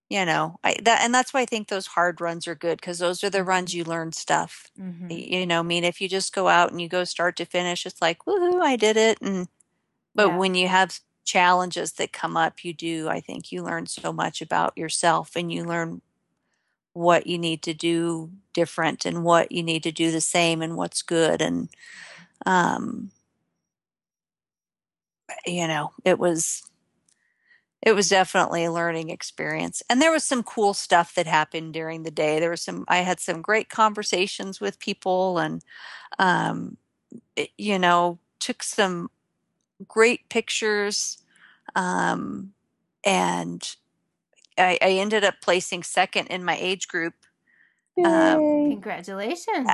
you know, I that and that's why I think those hard runs are good because those are the runs you learn stuff. Mm-hmm. You know, I mean if you just go out and you go start to finish, it's like, woohoo, I did it and but Yeah. when you have challenges that come up, you do, I think you learn so much about yourself and you learn what you need to do different and what you need to do the same and what's good and um you know it was it was definitely a learning experience and there was some cool stuff that happened during the day there was some i had some great conversations with people and um it- you know took some great pictures um and I, I ended up placing second in my age group Um, Yay. Congratulations.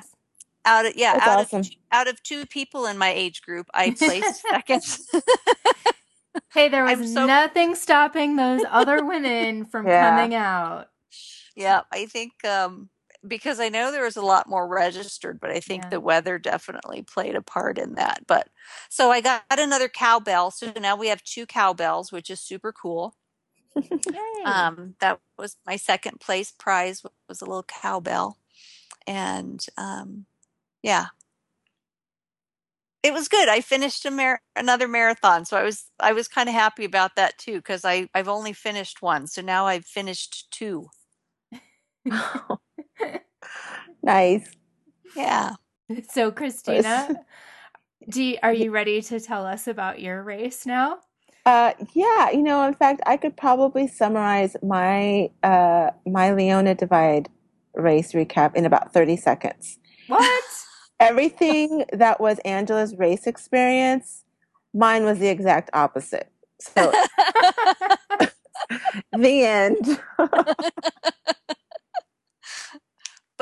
out of yeah That's out awesome. of two, out of two people in my age group i placed second Hey, there was so- nothing stopping those other women from Yeah. coming out. yeah i think um because i know there was a lot more registered but i think Yeah. the weather definitely played a part in that but so i got another cowbell so now we have two cowbells which is super cool Yay. um that was my second place prize was a little cowbell and um yeah it was good i finished a mar- another marathon so i was i was kind of happy about that too because i i've only finished one so now i've finished two nice. yeah so, Christina, do you, are you ready to tell us about your race now? Uh, yeah, you know, in fact, I could probably summarize my uh, my Leona Divide race recap in about 30 seconds. What? Everything that was Angela's race experience, mine was the exact opposite. So, the end.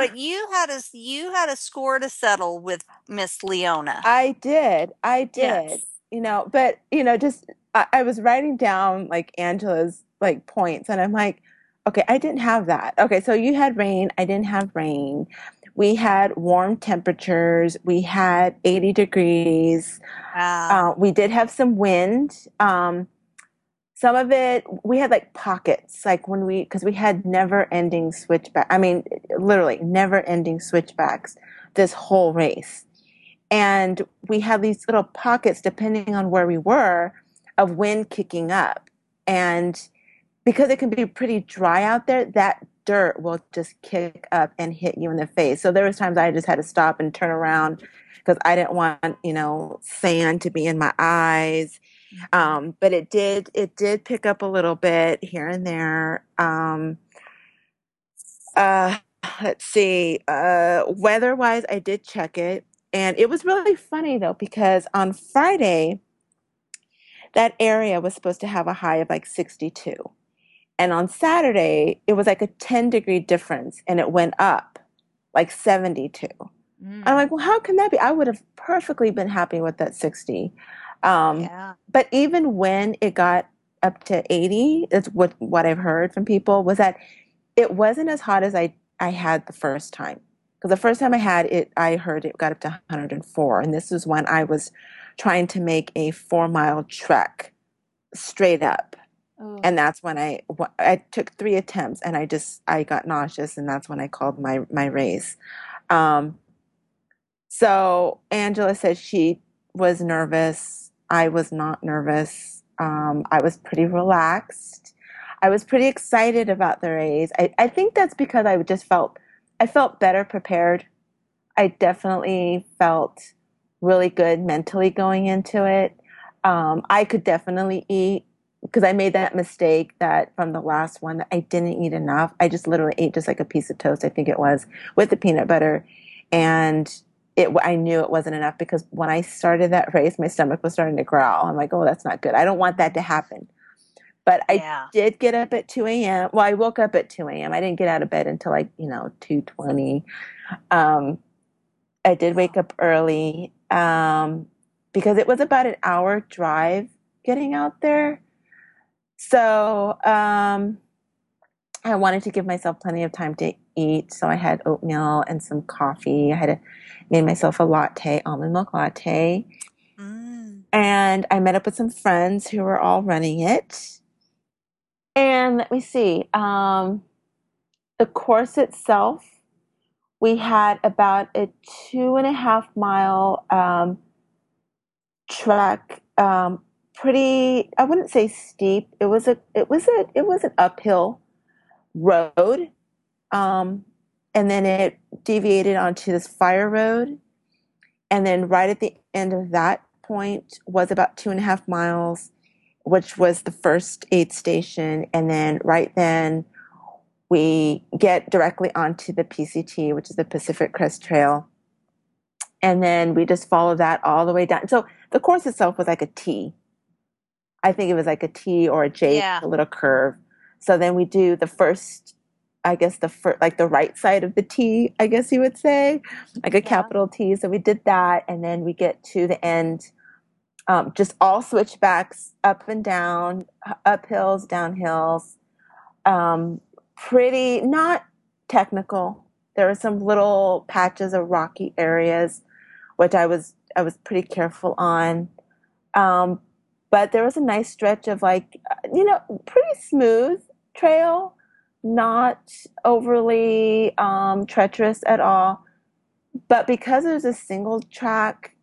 But you had a you had a score to settle with miss leona I did. I did. Yes. You know, but you know, just I, I was writing down like Angela's like points, and I'm like, okay, I didn't have that. Okay, so you had rain. I didn't have rain. We had warm temperatures. We had 80 degrees. wow Uh, we did have some wind. Um, some of it, we had like pockets, like when we, because we had never ending switchback. I mean, literally never ending switchbacks this whole race. And we had these little pockets, depending on where we were, of wind kicking up. And because it can be pretty dry out there, that dirt will just kick up and hit you in the face. So there was times I just had to stop and turn around because I didn't want, you know, sand to be in my eyes. Um, but it did it did pick up a little bit here and there. Um, uh, let's see. Uh, weather wise, I did check it, and it was really funny though because on Friday, that area was supposed to have a high of like 62. And on Saturday, it was like a 10 degree difference and it went up like 72. Mm. I'm like, well, how can that be? I would have perfectly been happy with that 60. Um, yeah but even when it got up to 80, that's what, what I've heard from people was that it wasn't as hot as I, I had the first time. Because the first time I had it, I heard it got up to 104. And this is when I was trying to make a four mile trek straight up. Oh. And that's when I, I took three attempts and I just, I got nauseous and that's when I called my, my race. Um, So Angela said she was nervous. I was not nervous. Um, I was pretty relaxed. I was pretty excited about the race. I, I think that's because I just felt I felt better prepared. I definitely felt really good mentally going into it. Um, I could definitely eat because I made that mistake that from the last one that I didn't eat enough. I just literally ate just like a piece of toast, I think it was, with the peanut butter, and it. I knew it wasn't enough because when I started that race, my stomach was starting to growl. I'm like, oh, that's not good. I don't want that to happen. But I Yeah. did get up at 2 a.m. Well, I woke up at 2 a.m. I didn't get out of bed until like, you know, 2.20. Um, I did wake up early um, because it was about an hour drive getting out there. So um, I wanted to give myself plenty of time to eat. So I had oatmeal and some coffee. I had a, made myself a latte, almond milk latte. Mm. And I met up with some friends who were all running it. And let me see. Um, the course itself, we had about a two and a half mile um, trek. Um, pretty, I wouldn't say steep. It was a, it was a, it was an uphill road. Um, and then it deviated onto this fire road. And then right at the end of that point was about two and a half miles, which was the first aid station. And then right then we get directly onto the PCT, which is the Pacific Crest Trail. And then we just follow that all the way down. So the course itself was like a T. I think it was like a T or a J, Yeah. a little curve. So then we do the first, I guess the first, like the right side of the T, I guess you would say, like a Yeah. capital T. So we did that, and then we get to the end, um, just all switchbacks, up and down, uphills, downhills. Um, pretty not technical. There were some little patches of rocky areas, which I was I was pretty careful on. Um, but there was a nice stretch of like uh, you know pretty smooth trail, not overly um, treacherous at all. But because it was a single track,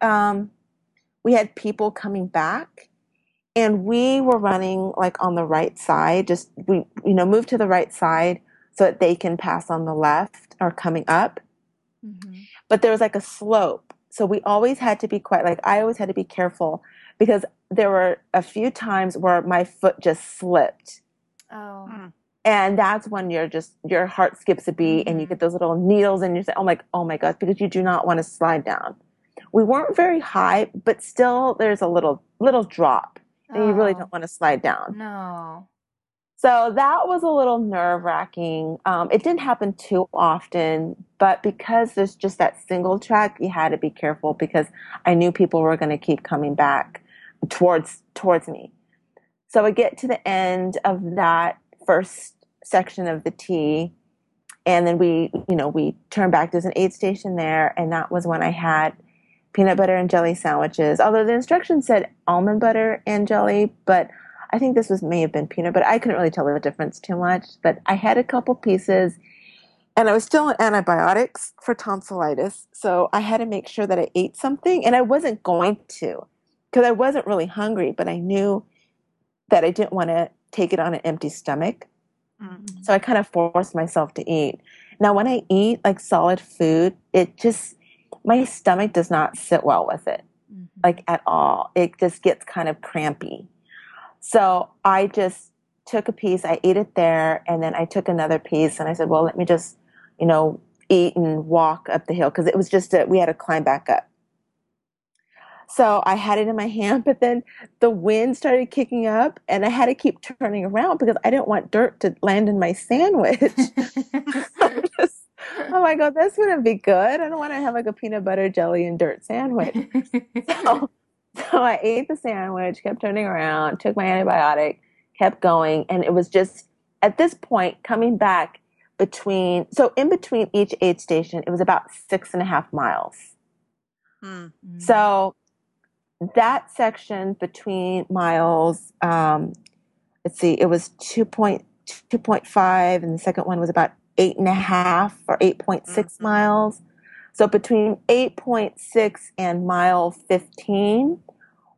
um, we had people coming back and we were running like on the right side just we you know move to the right side so that they can pass on the left or coming up Mhm. but there was like a slope so we always had to be quite like i always had to be careful because there were a few times where my foot just slipped Oh. Mm. And that's when you're just your heart skips a beat and you Mhm. get those little needles and you say oh my oh my god because you do not want to slide down we weren't very high but still there's a little little drop and you really Oh, don't want to slide down No. so that was a little nerve wracking. Um, it didn't happen too often, but because there's just that single track, you had to be careful because I knew people were going to keep coming back towards towards me. So I get to the end of that first section of the T, and then we, you know, we turn back. There's an aid station there, and that was when I had peanut butter and jelly sandwiches. Although the instructions said almond butter and jelly, but I think this was may have been peanut butter. I couldn't really tell the difference too much, but I had a couple pieces and I was still on antibiotics for tonsillitis. So I had to make sure that I ate something and I wasn't going to because I wasn't really hungry, but I knew that I didn't want to take it on an empty stomach. Mm. So I kind of forced myself to eat. Now, when I eat like solid food, it just, my stomach does not sit well with it Mhm. like at all. It just gets kind of crampy. So I just took a piece, I ate it there, and then I took another piece and I said, well, let me just, you know, eat and walk up the hill because it was just a, we had to climb back up. So I had it in my hand, but then the wind started kicking up and I had to keep turning around because I didn't want dirt to land in my sandwich. Just, oh my God, this wouldn't be good. I don't want to have like a peanut butter jelly and dirt sandwich. So, so I ate the sandwich, kept turning around, took my antibiotic, kept going, and it was just at this point coming back between so in between each aid station, it was about six and a half miles. Mm. So that section between miles, um, let's see, it was 2.2.5, and the second one was about eight and a half or 8.6 Mhm. miles. So between 8.6 and mile 15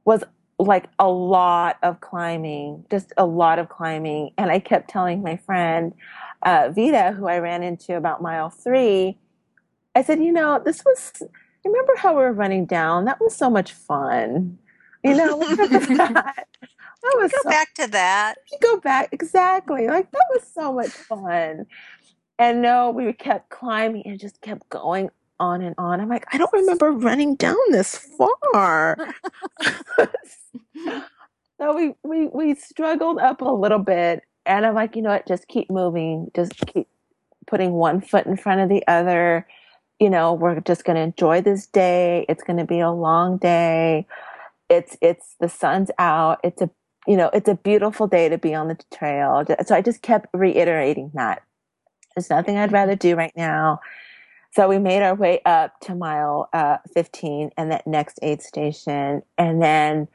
was like a lot of climbing, just a lot of climbing. And I kept telling my friend, uh, Vita, who I ran into about mile three, I said, you know, this was, remember how we were running down? That was so much fun. You know, that? That was go so, back to that. Go back exactly. Like that was so much fun. And no, we kept climbing and just kept going on and on. I'm like, I don't remember running down this far. so we, we we struggled up a little bit and I'm like, you know what, just keep moving, just keep putting one foot in front of the other. You know, we're just gonna enjoy this day. It's gonna be a long day. It's it's the sun's out. It's a you know, it's a beautiful day to be on the trail. So I just kept reiterating that. There's nothing I'd rather do right now. So we made our way up to mile uh, 15 and that next aid station. And then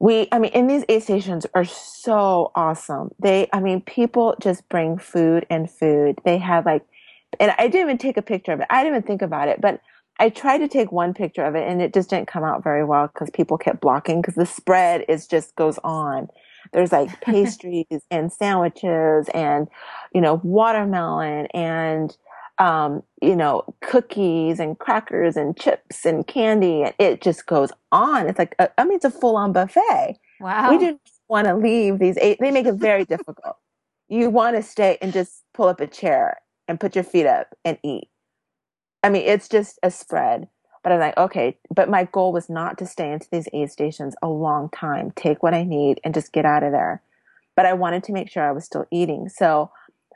we, I mean, and these aid stations are so awesome. They, I mean, people just bring food and food. They have like, and I didn't even take a picture of it. I didn't even think about it, but I tried to take one picture of it and it just didn't come out very well because people kept blocking because the spread is just goes on. There's like pastries and sandwiches and, you know, watermelon and, um, you know, cookies and crackers and chips and candy. And it just goes on. It's like, a, I mean, it's a full on buffet. Wow. We didn't want to leave these eight. They make it very difficult. You want to stay and just pull up a chair and put your feet up and eat I mean, it's just a spread. But I'm like, okay, but my goal was not to stay into these aid stations a long time, take what I need and just get out of there. But I wanted to make sure I was still eating. So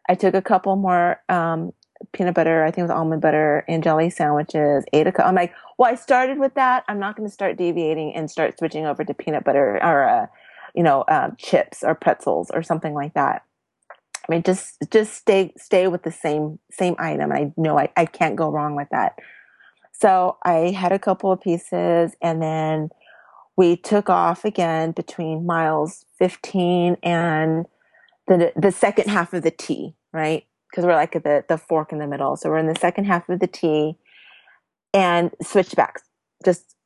I took a couple more um, peanut butter, I think it was almond butter and jelly sandwiches, ate a I'm like, well, I started with that. I'm not going to start deviating and start switching over to peanut butter or, uh, you know, uh, chips or pretzels or something like that. I mean, just just stay stay with the same same item. I know I, I can't go wrong with that. So I had a couple of pieces, and then we took off again between miles 15 and the the second half of the T, right? Because we're like at the the fork in the middle. So we're in the second half of the T, and switchbacks, just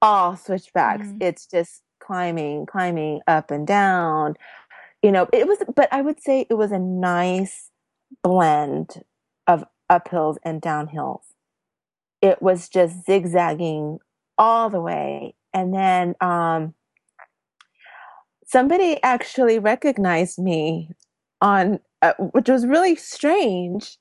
all switchbacks. Mm-hmm. It's just climbing, climbing up and down, you know, it was, but I would say it was a nice blend of uphills and downhills. It was just zigzagging all the way. And then, um, somebody actually recognized me on, uh, which was really strange.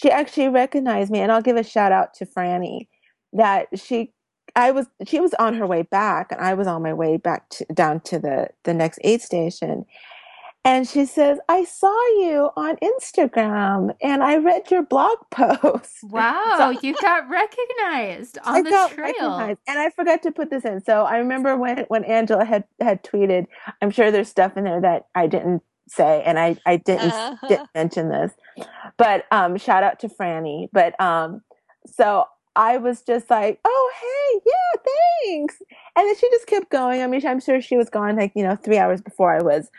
She actually recognized me, and I'll give a shout out to Franny that she I was she was on her way back and I was on my way back to, down to the the next aid station and she says, I saw you on Instagram and I read your blog post. Wow, so, you got recognized on I the trail. And I forgot to put this in. So I remember when, when Angela had, had tweeted, I'm sure there's stuff in there that I didn't say and I, I didn't, uh-huh. didn't mention this. But um, shout out to Franny. But um, so I was just like, oh, hey, yeah, thanks. And then she just kept going. I mean, I'm sure she was gone like, you know, three hours before I was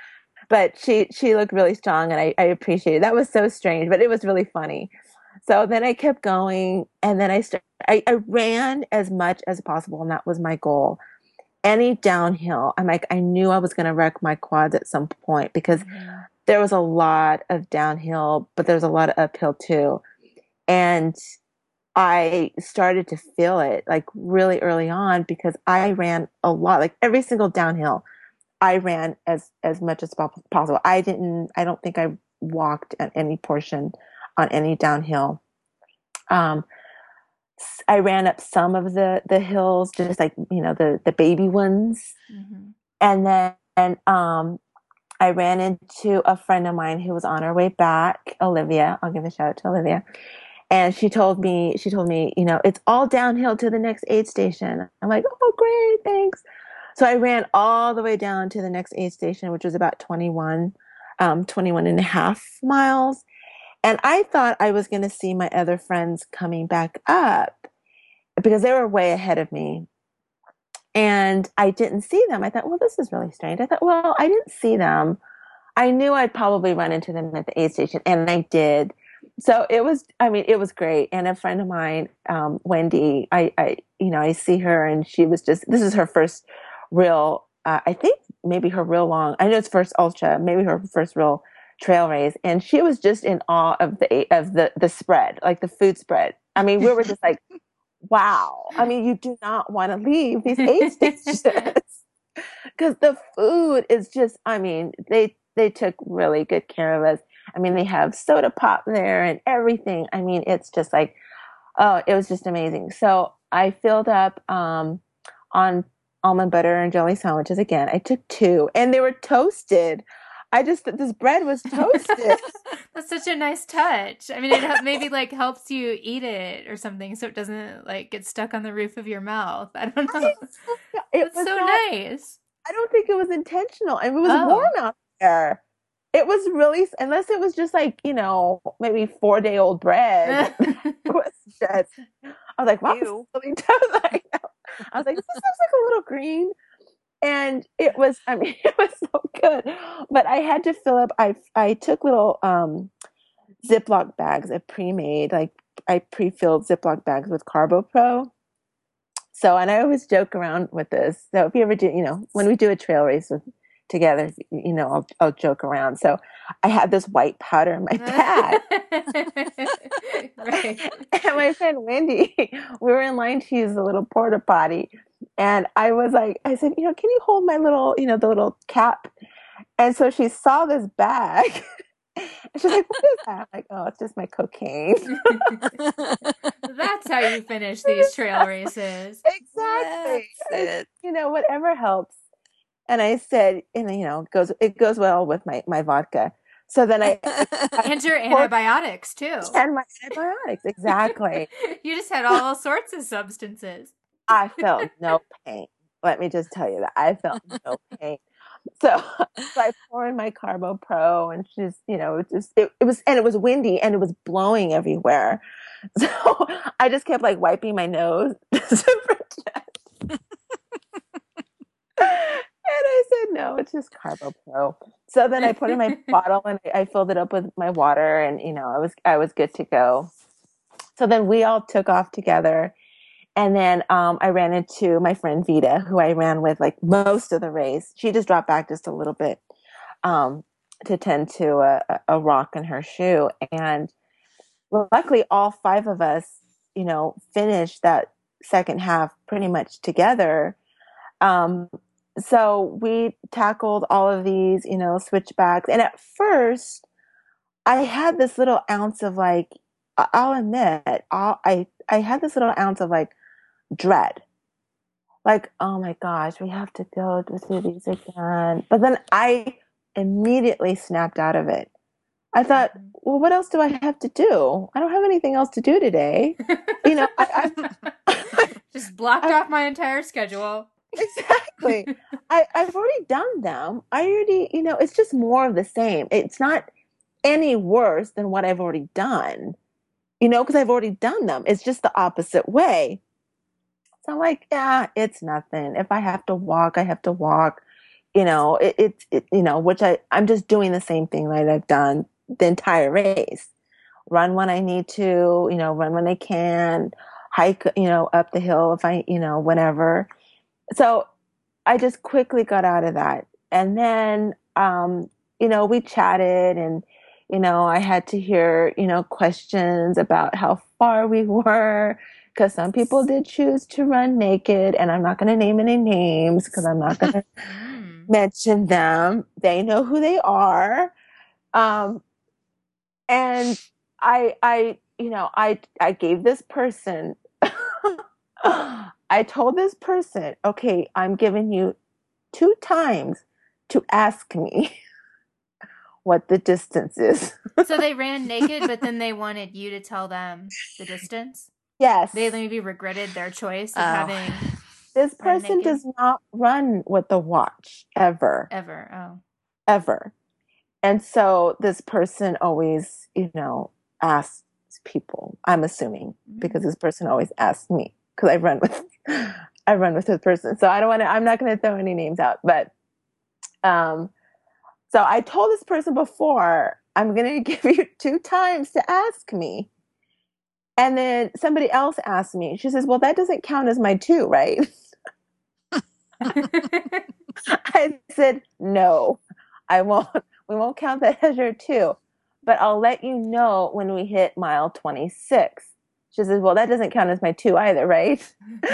but she she looked really strong and I, I appreciated it. that was so strange but it was really funny so then i kept going and then i started I, I ran as much as possible and that was my goal any downhill i'm like i knew i was going to wreck my quads at some point because mm-hmm. there was a lot of downhill but there was a lot of uphill too and I started to feel it like really early on because I ran a lot, like every single downhill. I ran as as much as possible. I didn't. I don't think I walked at any portion on any downhill. Um, I ran up some of the the hills, just like you know the the baby ones, mm-hmm. and then and um, I ran into a friend of mine who was on her way back, Olivia. I'll give a shout out to Olivia. And she told me, she told me, you know, it's all downhill to the next aid station. I'm like, oh, great, thanks. So I ran all the way down to the next aid station, which was about 21, um, 21 and a half miles. And I thought I was going to see my other friends coming back up because they were way ahead of me. And I didn't see them. I thought, well, this is really strange. I thought, well, I didn't see them. I knew I'd probably run into them at the aid station, and I did. so it was i mean it was great and a friend of mine um, wendy I, I you know i see her and she was just this is her first real uh, i think maybe her real long i know it's first ultra maybe her first real trail race and she was just in awe of the of the the spread like the food spread i mean we were just like wow i mean you do not want to leave these aid stations because the food is just i mean they they took really good care of us I mean, they have soda pop there and everything. I mean, it's just like, oh, it was just amazing. So I filled up um, on almond butter and jelly sandwiches again. I took two and they were toasted. I just this bread was toasted. That's such a nice touch. I mean, it maybe like helps you eat it or something, so it doesn't like get stuck on the roof of your mouth. I don't know. It's so not, nice. I don't think it was intentional. It was oh. warm out there it was really unless it was just like you know maybe four day old bread was just i was like wow really I, I was like this looks like a little green. And it was i mean it was so good. But i had to fill up i i took little um ziploc bags i pre-made like i pre-filled ziploc bags with carbo pro. So and i always joke around with this. So if you ever do you know when we do a trail race with together, you know, I'll, I'll joke around. So I had this white powder in my bag. right. And my friend Wendy, we were in line to use the little porta potty. And I was like, I said, you know, can you hold my little, you know, the little cap? And so she saw this bag. And She's like, what is that? I'm like, oh, it's just my cocaine. That's how you finish these trail races. Exactly. You know, whatever helps and I said, and you know, it goes it goes well with my my vodka. So then I, I and your antibiotics too, and my antibiotics exactly. you just had all sorts of substances. I felt no pain. Let me just tell you that I felt no pain. So, so I pour in my Carbo Pro, and she's, you know, it just it, it was and it was windy and it was blowing everywhere. So I just kept like wiping my nose I said, no, it's just Carbo Pro. So then I put in my bottle and I filled it up with my water and, you know, I was, I was good to go. So then we all took off together. And then um, I ran into my friend Vita, who I ran with like most of the race. She just dropped back just a little bit um, to tend to a, a rock in her shoe. And luckily, all five of us, you know, finished that second half pretty much together. Um, so we tackled all of these, you know, switchbacks. And at first, I had this little ounce of like, I'll admit, I'll, I I had this little ounce of like dread, like, oh my gosh, we have to go through these again. But then I immediately snapped out of it. I thought, mm-hmm. well, what else do I have to do? I don't have anything else to do today. you know, I, I just blocked I, off my entire schedule exactly. I, I've already done them. I already, you know, it's just more of the same. It's not any worse than what I've already done, you know, because I've already done them. It's just the opposite way. So I'm like, yeah, it's nothing. If I have to walk, I have to walk. You know, it, it, it you know, which I, I'm just doing the same thing that I've done the entire race. Run when I need to, you know, run when I can, hike, you know, up the hill if I, you know, whenever so I just quickly got out of that. And then, um, you know, we chatted and, you know, I had to hear, you know, questions about how far we were because some people did choose to run naked and I'm not going to name any names because I'm not going to mm. mention them. They know who they are. Um, and I, I, you know, I, I gave this person I told this person, okay, I'm giving you two times to ask me what the distance is. so they ran naked, but then they wanted you to tell them the distance? Yes. They maybe regretted their choice of oh. having. This person does not run with the watch ever. Ever. Oh. Ever. And so this person always, you know, asks people, I'm assuming, mm-hmm. because this person always asks me because I run with I run with this person. So I don't want to. I'm not going to throw any names out, but um, so I told this person before, I'm going to give you two times to ask me. And then somebody else asked me, she says, Well, that doesn't count as my two, right? I said, No, I won't. We won't count that as your two, but I'll let you know when we hit mile 26. She says, Well, that doesn't count as my two either, right?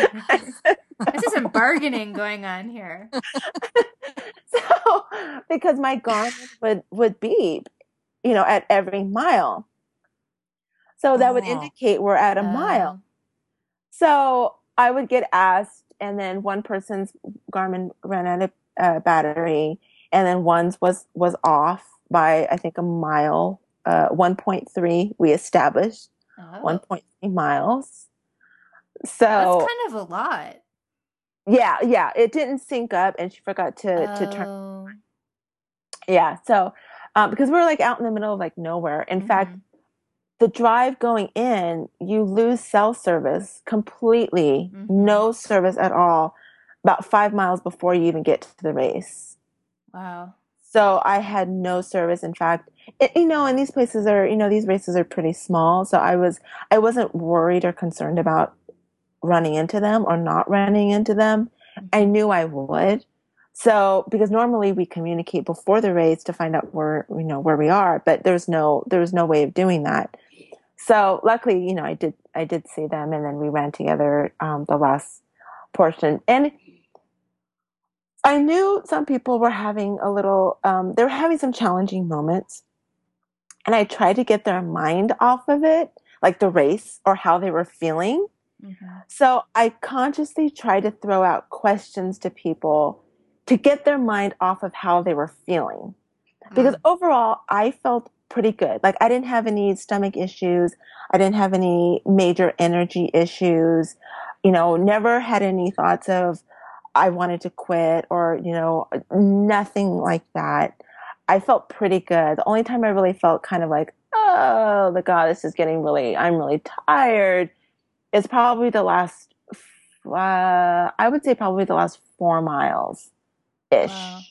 this is some bargaining going on here. so, because my Garmin would, would beep, you know, at every mile. So that would Oh. indicate we're at a Oh. mile. So I would get asked, and then one person's Garmin ran out of uh, battery, and then one's was was off by I think a mile, uh, one point three. We established Oh. one point three miles. So That's kind of a lot. yeah, yeah, it didn't sync up, and she forgot to to turn. Oh. Yeah, so um, because we're like out in the middle of like nowhere. In fact, Mhm. the drive going in, you lose cell service completely, Mhm. no service at all, about five miles before you even get to the race. Wow. So I had no service. In fact, it, you know, and these places are, you know, these races are pretty small. So I was, I wasn't worried or concerned about running into them or not running into them. I knew I would. So because normally we communicate before the race to find out where, you know, where we are, but there's no, there was no way of doing that. So luckily, you know, I did, I did see them and then we ran together, um, the last portion. And I knew some people were having a little, um, they were having some challenging moments. And I tried to get their mind off of it, like the race or how they were feeling. Mhm. So I consciously tried to throw out questions to people to get their mind off of how they were feeling. Because Mm. overall, I felt pretty good. Like I didn't have any stomach issues. I didn't have any major energy issues. You know, never had any thoughts of I wanted to quit or, you know, nothing like that. I felt pretty good. The only time I really felt kind of like, oh, the God, this is getting really, I'm really tired is probably the last, uh, I would say probably the last four miles ish Wow.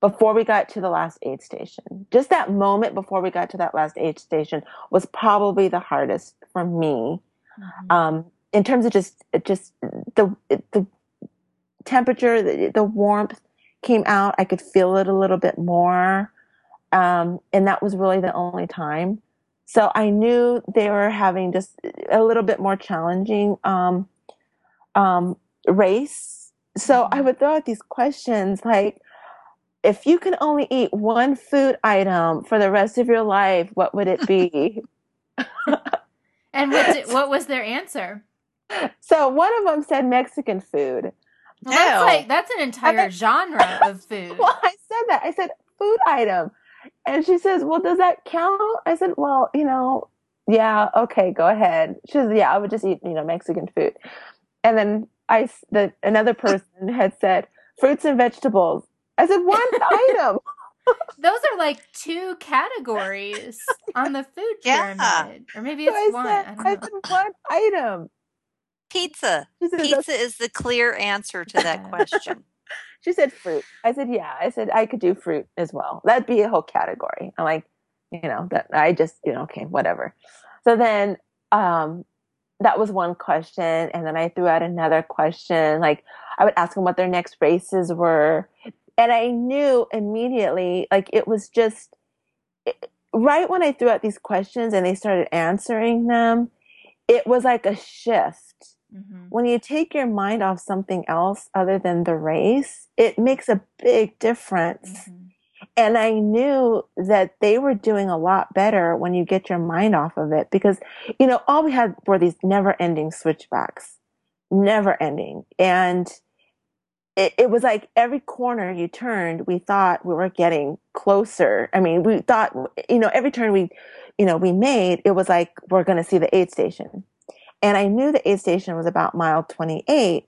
before we got to the last aid station. Just that moment before we got to that last aid station was probably the hardest for me. Mhm. Um, in terms of just, just the, the temperature, the, the warmth came out. I could feel it a little bit more. Um, and that was really the only time. So I knew they were having just a little bit more challenging, um, um, race. So I Mhm. would throw out these questions like, if you can only eat one food item for the rest of your life, what would it be? And what did, what was their answer? so one of them said Mexican food. Well, that's like that's an entire bet- genre of food. Well, I said that. I said food item. And she says, Well, does that count? I said, Well, you know, yeah, okay, go ahead. She says, Yeah, I would just eat, you know, Mexican food. And then I, the, another person had said, Fruits and vegetables. I said, One item. Those are like two categories on the food Yeah. pyramid, or maybe So it's I one. said, I I said, One item. Pizza. Said, Pizza is the clear answer to that question. She said fruit. I said, yeah. I said I could do fruit as well. That'd be a whole category. I'm like, you know, that I just, you know, okay, whatever. So then, um, that was one question. And then I threw out another question. Like I would ask them what their next races were. And I knew immediately, like it was just it- right when I threw out these questions and they started answering them, it was like a shift Mhm. when you take your mind off something else other than the race, it makes a big difference. Mhm. And I knew that they were doing a lot better when you get your mind off of it because, you know, all we had were these never ending switchbacks, never ending. And it, it was like every corner you turned, we thought we were getting closer. I mean, we thought, you know, every turn we, you know, we made, it was like, we're going to see the aid station. And I knew the aid station was about mile 28.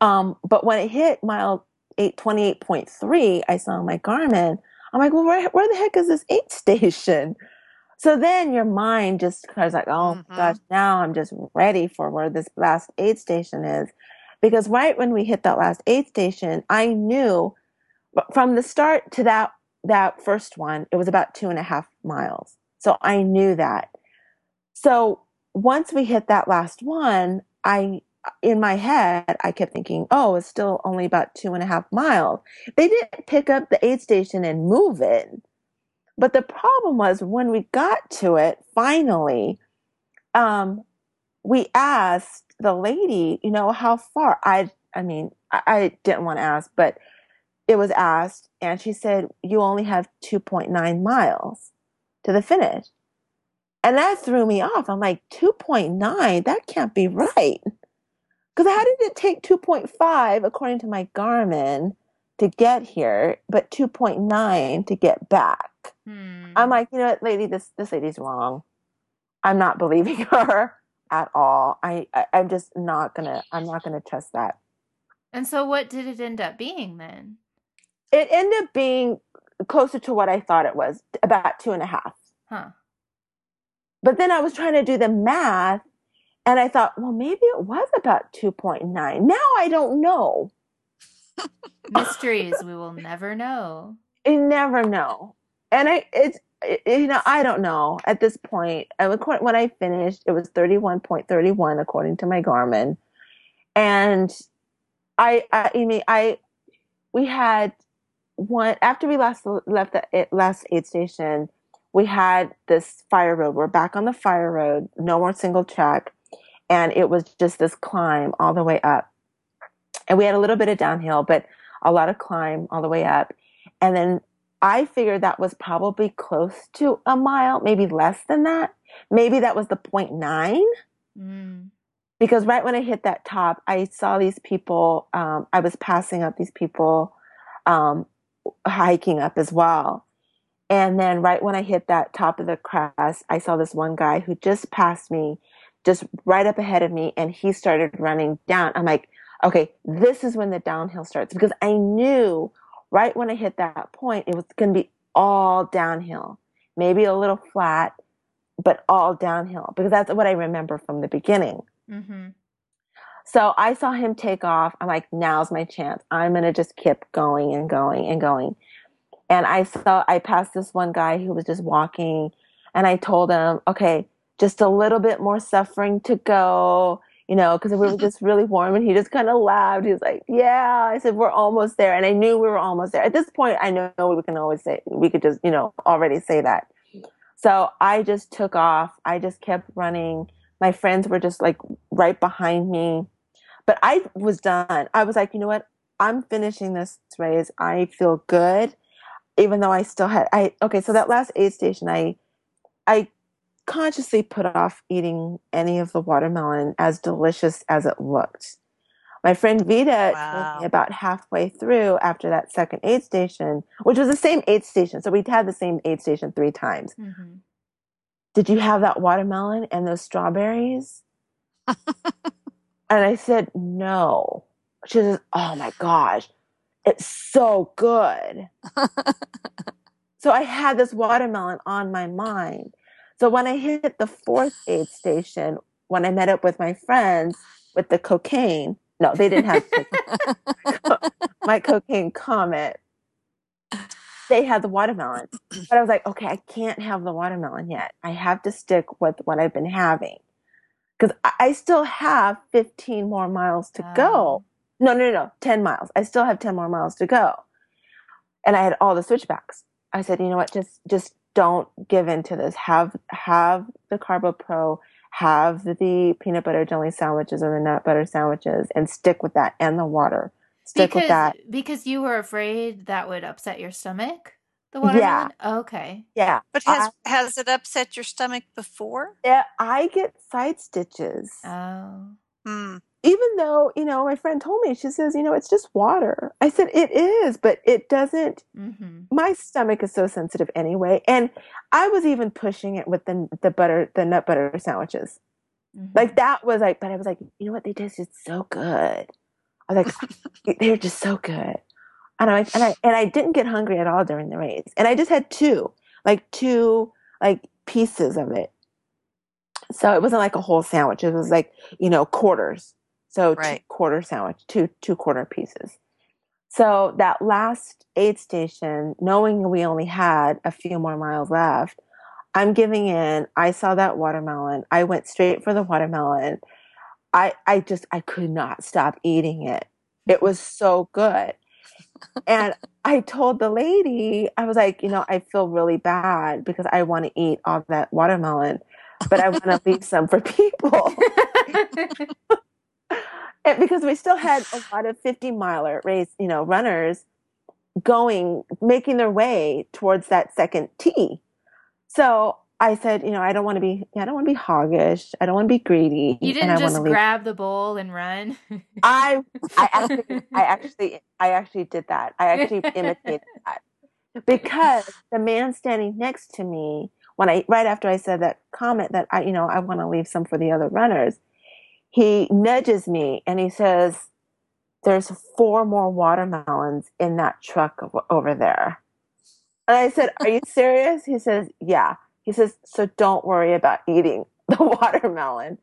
Um, but when it hit mile 8, 28.3, I saw my Garmin. I'm like, well, where, where the heck is this aid station? So then your mind just goes like, oh Mhm. gosh, now I'm just ready for where this last aid station is. Because right when we hit that last aid station, I knew from the start to that that first one, it was about two and a half miles. So I knew that. So once we hit that last one, I, in my head, I kept thinking, oh, it's still only about two and a half miles. They didn't pick up the aid station and move it. But the problem was when we got to it, finally, um, we asked the lady, you know, how far? I, I mean, I, I didn't want to ask, but it was asked, and she said, you only have 2.9 miles to the finish. And that threw me off. I'm like, 2.9? That can't be right. Because how did it take 2.5 according to my Garmin to get here, but 2.9 to get back? Hmm. I'm like, you know what, lady, this this lady's wrong. I'm not believing her at all. I, I I'm just not gonna I'm not gonna trust that. And so, what did it end up being then? It ended up being closer to what I thought it was, about two and a half. Huh. But then I was trying to do the math and I thought, well, maybe it was about 2.9. Now I don't know. Mysteries we will never know. You never know. And I, it's, it, you know, I don't know at this point. I, when I finished, it was 31.31 according to my Garmin. And I, I, I mean, I, we had one, after we last left the eh, last aid station, we had this fire road. We're back on the fire road, no more single track. And it was just this climb all the way up. And we had a little bit of downhill, but a lot of climb all the way up. And then I figured that was probably close to a mile, maybe less than that. Maybe that was the point nine. Mm. Because right when I hit that top, I saw these people, um, I was passing up these people um, hiking up as well. And then right when I hit that top of the crest, I saw this one guy who just passed me, just right up ahead of me, and he started running down. I'm like, okay, this is when the downhill starts because I knew right when I hit that point, it was going to be all downhill, maybe a little flat, but all downhill because that's what I remember from the beginning. Mm-hmm. So I saw him take off. I'm like, now's my chance. I'm going to just keep going and going and going. And I saw, I passed this one guy who was just walking and I told him, okay, just a little bit more suffering to go, you know, because we were just really warm and he just kind of laughed. He was like, yeah. I said, we're almost there. And I knew we were almost there. At this point, I know we can always say, we could just, you know, already say that. So I just took off. I just kept running. My friends were just like right behind me. But I was done. I was like, you know what? I'm finishing this race. I feel good. Even though I still had I okay, so that last aid station I I consciously put off eating any of the watermelon as delicious as it looked. My friend Vita Wow. told me about halfway through after that second aid station, which was the same aid station. So we'd had the same aid station three times. Mm-hmm. Did you have that watermelon and those strawberries? and I said, no. She says, oh my gosh, it's so good. so I had this watermelon on my mind. So when I hit the fourth aid station, when I met up with my friends with the cocaine, no, they didn't have my cocaine comet. They had the watermelon. But I was like, okay, I can't have the watermelon yet. I have to stick with what I've been having. Because I still have 15 more miles to go. No, no, no, no, 10 miles. I still have 10 more miles to go. And I had all the switchbacks. I said, you know what, just just don't give in to this. Have have the Carbo Pro, have the peanut butter jelly sandwiches or the nut butter sandwiches and stick with that and the water. Stick because with that. because you were afraid that would upset your stomach. The watermelon. Okay. Yeah. But has has it upset your stomach before? Yeah, I get side stitches. Oh. Hmm. Even though you know my friend told me she says you know it's just water. I said it is but it doesn't Mm-hmm. my stomach is so sensitive anyway and i was even pushing it with the the butter the nut butter sandwiches. Mm-hmm. like that was like but i was like you know what they tasted so good. I was like they're just so good. And i and i and i didn't get hungry at all during the race and i just had two like two like pieces of it. So it wasn't like a whole sandwich it was like you know quarters so two quarter sandwich two two quarter pieces So that last aid station, knowing we only had a few more miles left, I'm giving in. I saw that watermelon. I went straight for the watermelon. I I just I could not stop eating it. It was so good. And I told the lady, I was like, you know, I feel really bad because I want to eat all that watermelon, but I want to leave some for people. and because we still had a lot of 50 miler race, you know, runners going, making their way towards that second tee. So I said, you know, I don't want to be, I don't want to be hoggish. I don't want to be greedy. You didn't just grab the bowl and run. I, I actually, I actually, I actually did that. I actually imitated that because the man standing next to me, when I, right after I said that comment that I, you know, I want to leave some for the other runners, he nudges me and he says, there's four more watermelons in that truck over there. And I said, Are you serious? He says, Yeah. He says, So don't worry about eating the watermelon.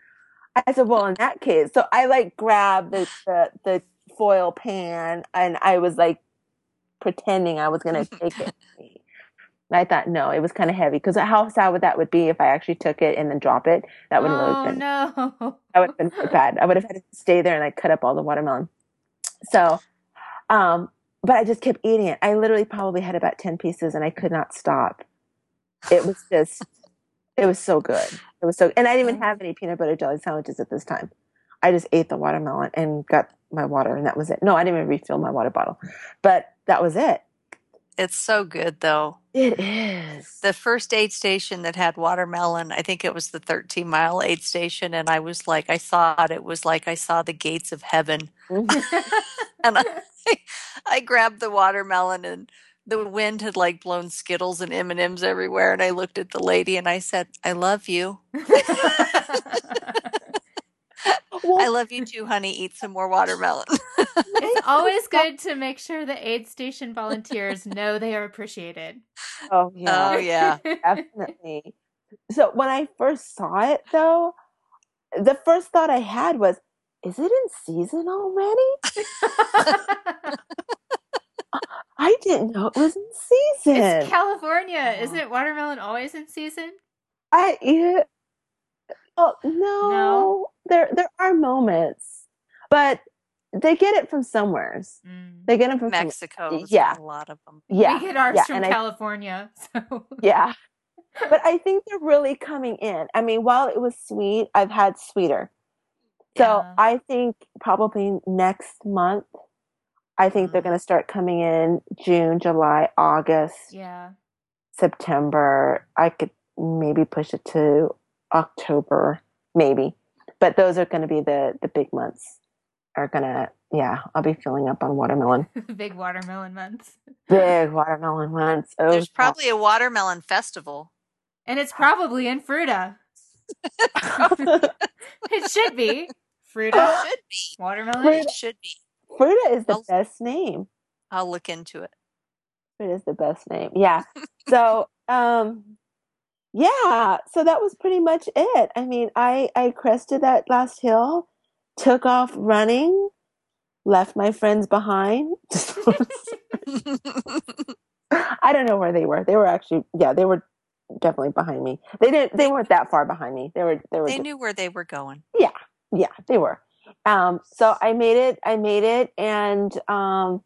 I said, Well, in that case, so I like grabbed the, the, the foil pan and I was like pretending I was going to take it. I thought no, it was kind of heavy because how sad would that would be if I actually took it and then drop it? That would have oh, really been no. That would have been bad. I would have had to stay there and like cut up all the watermelon. So, um, but I just kept eating it. I literally probably had about 10 pieces and I could not stop. It was just, it was so good. It was so, and I didn't even have any peanut butter jelly sandwiches at this time. I just ate the watermelon and got my water and that was it. No, I didn't even refill my water bottle, but that was it. It's so good though. It is. The first aid station that had watermelon, I think it was the 13 mile aid station. And I was like, I thought it was like I saw the gates of heaven. And I, I grabbed the watermelon and the wind had like blown Skittles and M&Ms everywhere. And I looked at the lady and I said, I love you. I love you too, honey. Eat some more watermelon. it's always good to make sure the aid station volunteers know they are appreciated. Oh yeah. Oh yeah. Definitely. So when I first saw it though, the first thought I had was, is it in season already? I didn't know it was in season. It's California. Oh. Isn't watermelon always in season? I eat yeah. Oh no. No. There there are moments. But they get it from somewhere. Mm. They get them from Mexico. Yeah, a lot of them. Yeah, we get ours yeah. from and California. I, so yeah, but I think they're really coming in. I mean, while it was sweet, I've had sweeter. So yeah. I think probably next month, I think mm. they're going to start coming in June, July, August. Yeah. September. I could maybe push it to October, maybe. But those are going to be the the big months are gonna yeah i'll be filling up on watermelon. Big watermelon months. Big watermelon months. Oh, there's probably a watermelon festival. And it's probably in Fruita. It should be. Fruita. Should be. Watermelon. Fruita. it should be. Fruita is the I'll, best name. I'll look into it. It is the best name. Yeah. So um yeah so that was pretty much it i mean i i crested that last hill took off running, left my friends behind. I don't know where they were. They were actually, yeah, they were definitely behind me. They didn't, they weren't that far behind me. They were, they were. They just, knew where they were going. Yeah, yeah, they were. Um, so I made it. I made it, and um,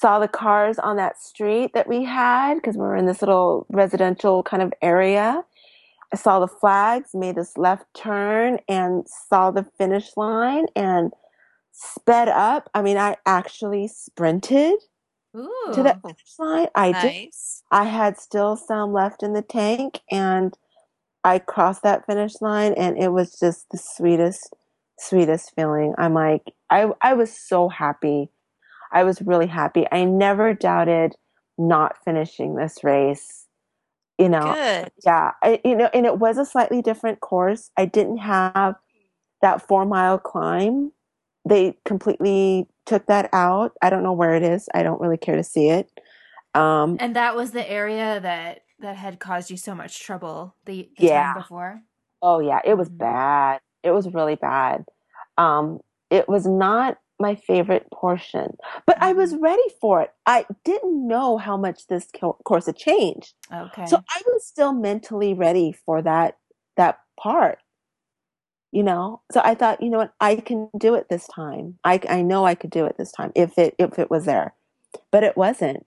saw the cars on that street that we had because we were in this little residential kind of area. I saw the flags, made this left turn, and saw the finish line and sped up. I mean, I actually sprinted Ooh, to that finish line. I nice. did. I had still some left in the tank, and I crossed that finish line, and it was just the sweetest, sweetest feeling. I'm like, I, I was so happy. I was really happy. I never doubted not finishing this race you know? Good. yeah I, you know and it was a slightly different course. I didn't have that four mile climb. They completely took that out. I don't know where it is. I don't really care to see it. Um and that was the area that that had caused you so much trouble the, the yeah. time before? Oh yeah. It was mm-hmm. bad. It was really bad. Um it was not my favorite portion. But I was Mm-hmm. ready for it. I didn't know how much this course had changed. Okay. So I was still mentally ready for that that part. You know? So I thought, you know what, I can do it this time. I I know I could do it this time if it if it was there. But it wasn't.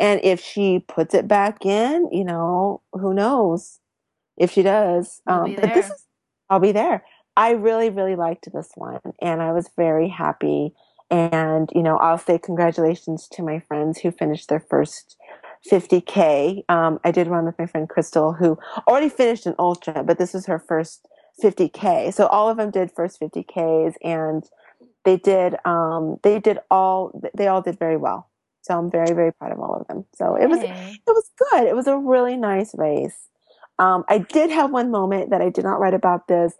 And if she puts it back in, you know, who knows if she does. Um, but this is, I'll be there. I really, really liked this one and I was very happy. And, you know, I'll say congratulations to my friends who finished their first 50K. Um, I did one with my friend Crystal who already finished an ultra, but this is her first 50K. So all of them did first 50Ks and they did, um, they did all, they all did very well. So I'm very, very proud of all of them. So it was, Yay. it was good. It was a really nice race. Um, I did have one moment that I did not write about this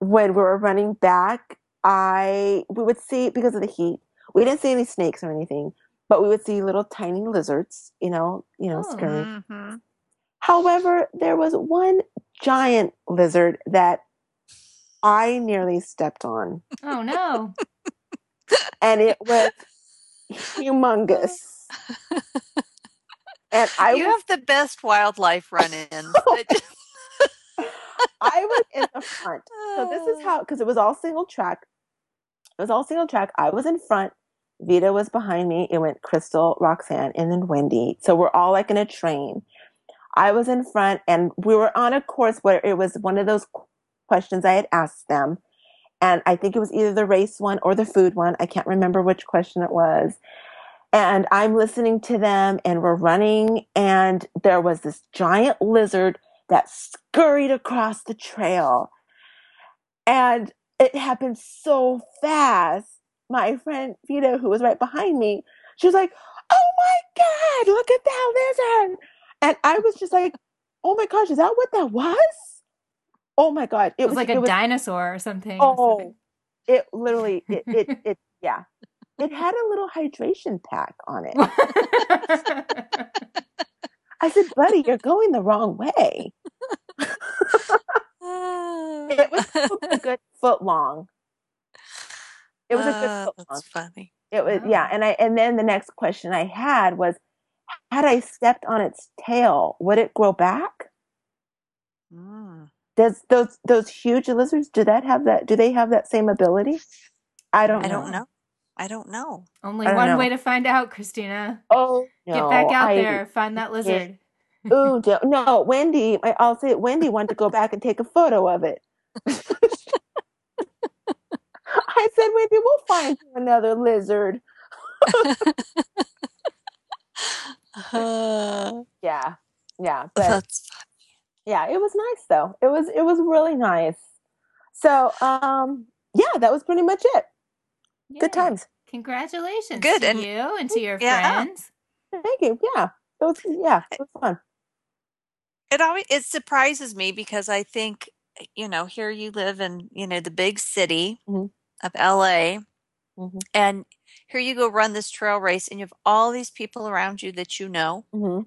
when we were running back. I we would see because of the heat. We didn't see any snakes or anything, but we would see little tiny lizards. You know, you know, Oh. scurrying. hmm However, there was one giant lizard that I nearly stepped on, Oh no. and it was humongous. And I you was have the best wildlife run-ins. I was in the front. So this is how because it was all single track. It was all single track. I was in front. Vita was behind me. It went Crystal, Roxanne, and then Wendy. So we're all like in a train. I was in front, and we were on a course where it was one of those questions I had asked them, and I think it was either the race one or the food one. I can't remember which question it was. And I'm listening to them, and we're running, and there was this giant lizard that scurried across the trail. And it happened so fast. My friend Vita, who was right behind me, she was like, Oh my God, look at that lizard. And I was just like, Oh my gosh, is that what that was? Oh my God. It was like a dinosaur or something. Oh, it literally, it, it, it, yeah. It had a little hydration pack on it. I said, buddy, you're going the wrong way. It was a good foot long. It was a good Ah, foot long. That's funny. It was Wow. yeah, and I and then the next question I had was, had I stepped on its tail, would it grow back? Mm. Does those those huge lizards do that have that? Do they have that same ability? I don't. I know. don't know. I don't know. Only don't one know. way to find out, Christina. Oh Get back out I, there, find that lizard. Ooh, don't- no, Wendy. I- I'll say it, Wendy wanted to go back and take a photo of it. I said, Wendy, we'll find you another lizard. Uh, Yeah, yeah, but that's yeah, it was nice though. It was it was really nice. So, um, yeah, that was pretty much it. Good times. Congratulations Good, to and- you and to your Yeah. friends. Thank you. Yeah, it was. Yeah, it was fun. It always it surprises me because I think you know here you live in you know the big city Mhm. of LA Mhm. and here you go run this trail race and you have all these people around you that you know hmm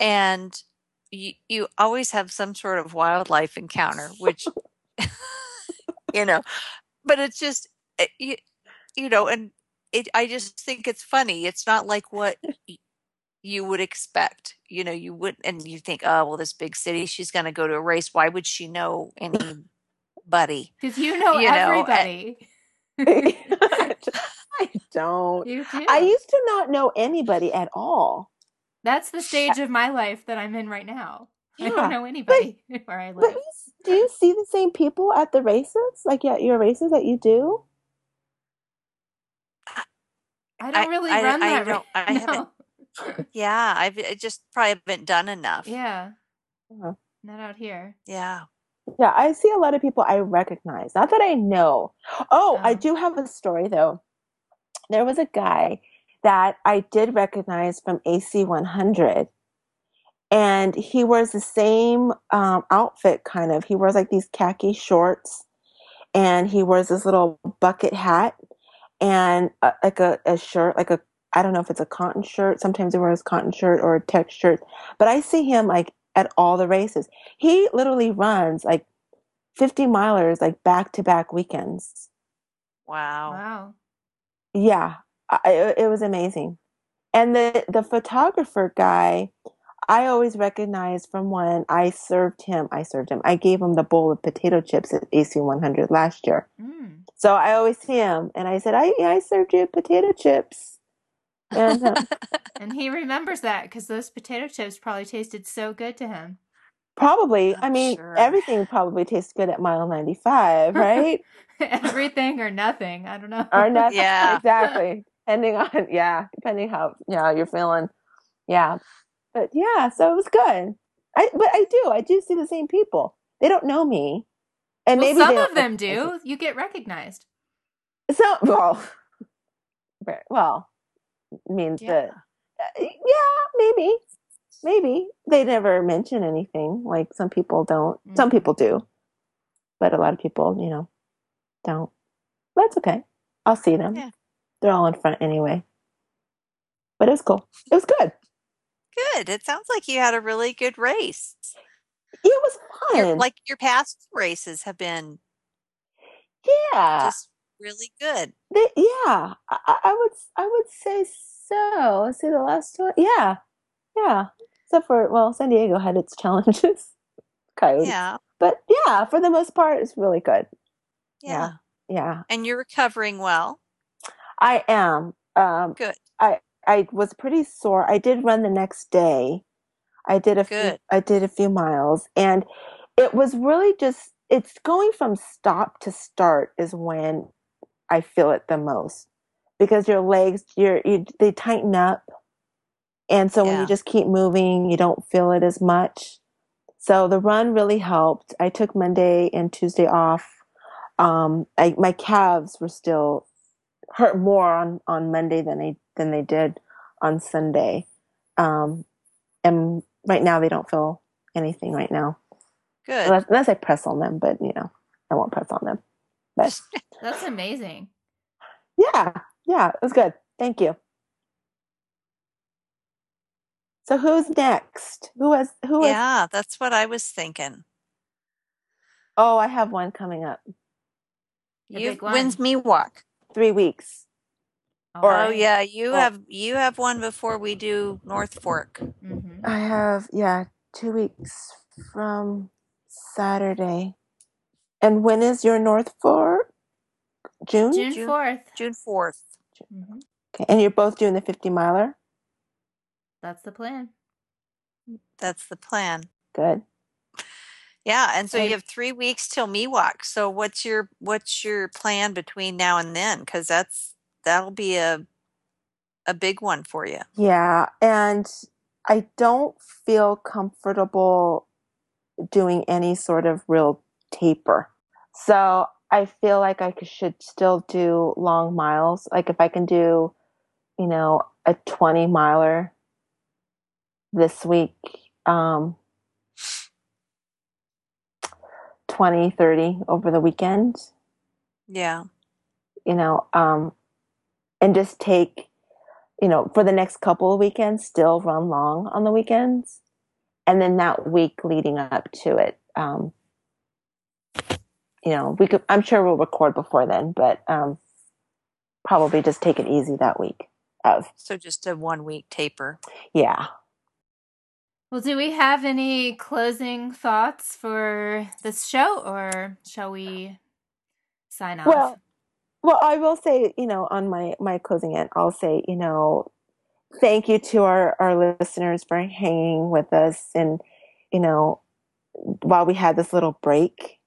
and you you always have some sort of wildlife encounter which you know but it's just it, you, you know and it I just think it's funny it's not like what you would expect you know you would and you think oh well this big city she's going to go to a race why would she know anybody Because you know You know, eh everybody. I don't. you do. I used to not know anybody at all. That's the stage of my life that I'm in right now. I don't know anybody where I But live. you, do you see the same people at the races, like at your races that you do? I don't really I- run I that. don't- right I haven't- now. yeah i've I just probably haven't done enough Yeah, Uh-huh. not out here. yeah Yeah, I see a lot of people I recognize. Not that I know. Oh, I Oh. do have a story though. There was a guy that I did recognize from AC 100, and he wears the same um, outfit, kind of. He wears like these khaki shorts, and he wears this little bucket hat, and uh, like a, a shirt, like a I don't know if it's a cotton shirt. Sometimes he wears cotton shirt or a tech shirt, but I see him like at all the races. He literally runs like 50 milers like back to back weekends. wow Wow. yeah, I, it was amazing. And the the photographer guy, I always recognize from when I served him. I served him. I gave him the bowl of potato chips at AC 100 last year. Mm. So I always see him, and I said, "I I served you potato chips." And um, And he remembers that because those potato chips probably tasted so good to him. probably, I I'm mean, sure. everything probably tastes good at mile 95, right? Everything or nothing. I don't know. or nothing. Yeah. exactly. Depending on yeah, depending how yeah you're feeling. Yeah, but yeah, so it was good. I but I do I do see the same people. They don't know me, and well, maybe some they of don't them recognize do. You get recognized. So well, well means Yeah. that uh, yeah maybe maybe they never mention anything like some people don't. Some Mhm. people do, but a lot of people you know don't. That's okay. I'll see them. Yeah. They're all in front anyway. But it was cool. It was good. Good. It sounds like you had a really good race. It was Your, fun. like your past races have been yeah, just really good. They- yeah. I, I would I would say so. Let's see the last one. Yeah, yeah. Except for well, San Diego had its challenges. Coyotes. Yeah. But yeah, for the most part, it's really good. Yeah. Yeah, And you're recovering well. I am. Um, Good. I I was pretty sore. I did run the next day. I did a few, I did a few miles, and it was really just it's going from stop to start is when I feel it the most because your legs your you, they tighten up, and so when you just keep moving, you don't feel it as much. So the run really helped. I took Monday and Tuesday off. Um, I, my calves were still hurt more on, on Monday than they than they did on Sunday. Um, and right now they don't feel anything right now, Good. unless, unless I press on them. But you know, I won't press on them. But That's amazing. yeah, yeah, it was good. Thank you. So who's next? Who has who has? yeah, that's what I was thinking. Oh, I have one coming up. You when's Miwok? Three weeks. All Or- Oh yeah, you Oh. have you have one before we do North Fork. Mhm. I have yeah, two weeks from Saturday. And when is your North Fork? June. June June- 4th. June fourth. hmm Okay, and you're both doing the 50 miler. That's the plan. That's the plan. Good. Yeah, and so And- you have three weeks till Miwok. So what's your what's your plan between now and then? Because that's that'll be a a big one for you. Yeah, and I don't feel comfortable doing any sort of real taper. So I feel like I should still do long miles. Like if I can do, you know, a 20 miler this week, um, 20, 30 over the weekend, Yeah. you know, um, and just take, you know, for the next couple of weekends, still run long on the weekends. And then that week leading up to it, um, you know, we could, I'm sure we'll record before then, but, um, probably just take it easy that week of, So just a one week taper. yeah. Well, do we have any closing thoughts for this show or shall we sign off? Well, well, I will say, you know, on my my closing end, I'll say, you know, thank you to our our listeners for hanging with us, and you know, while we had this little break,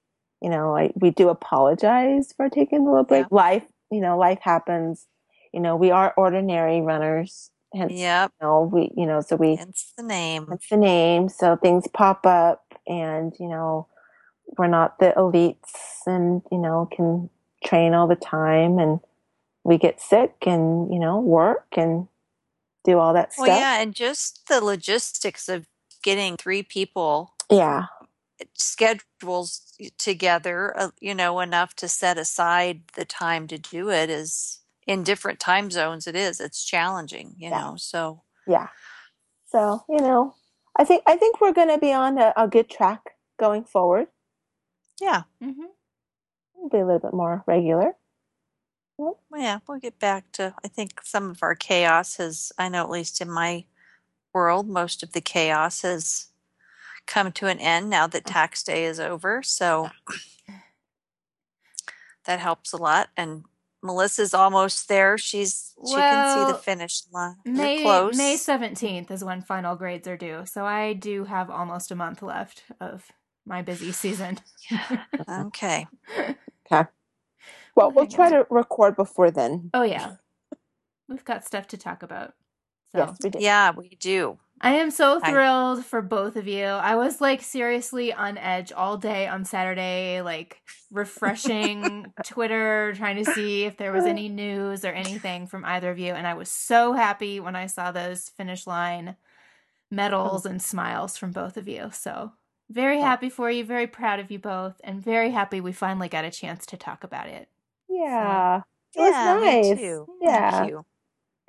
you know, I, we do apologize for taking a little break. Life, you know, life happens. You know, we are ordinary runners, hence, Yep. you know, we, you know, so we Hence the name. that's the name. So things pop up, and you know, we're not the elites, and you know, can train all the time, and we get sick, and you know, work and do all that Well, stuff. yeah, and just the logistics of getting three people yeah, schedules together, uh, you know, enough to set aside the time to do it is in different time zones. It is. It's challenging, you Yeah. know. So yeah. So you know, I think I think we're going to be on a, a good track going forward. yeah, Mm-hmm. We'll be a little bit more regular. Well, yeah, we'll get back to. I think some of our chaos has. I know at least in my world, most of the chaos has come to an end now that tax day is over. So that helps a lot. And Melissa's almost there. She's she can see the finish line. You're May May 17th is when final grades are due. So I do have almost a month left of my busy season. Okay. Okay. Well, We'll we'll try to record before then. oh yeah. We've got stuff to talk about. So Yes, we do. Yeah, we do. I am so I thrilled for both of you. I was like seriously on edge all day on Saturday, like refreshing Twitter, trying to see if there was any news or anything from either of you. And I was so happy when I saw those finish line medals and smiles from both of you. So very happy for you, very proud of you both, and very happy we finally got a chance to talk about it. Yeah. It was yeah, nice. too. Yeah. Thank you.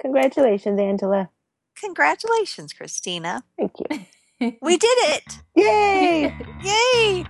Congratulations, Angela. Congratulations, Christina. Thank you. We did it. Yay! Yay!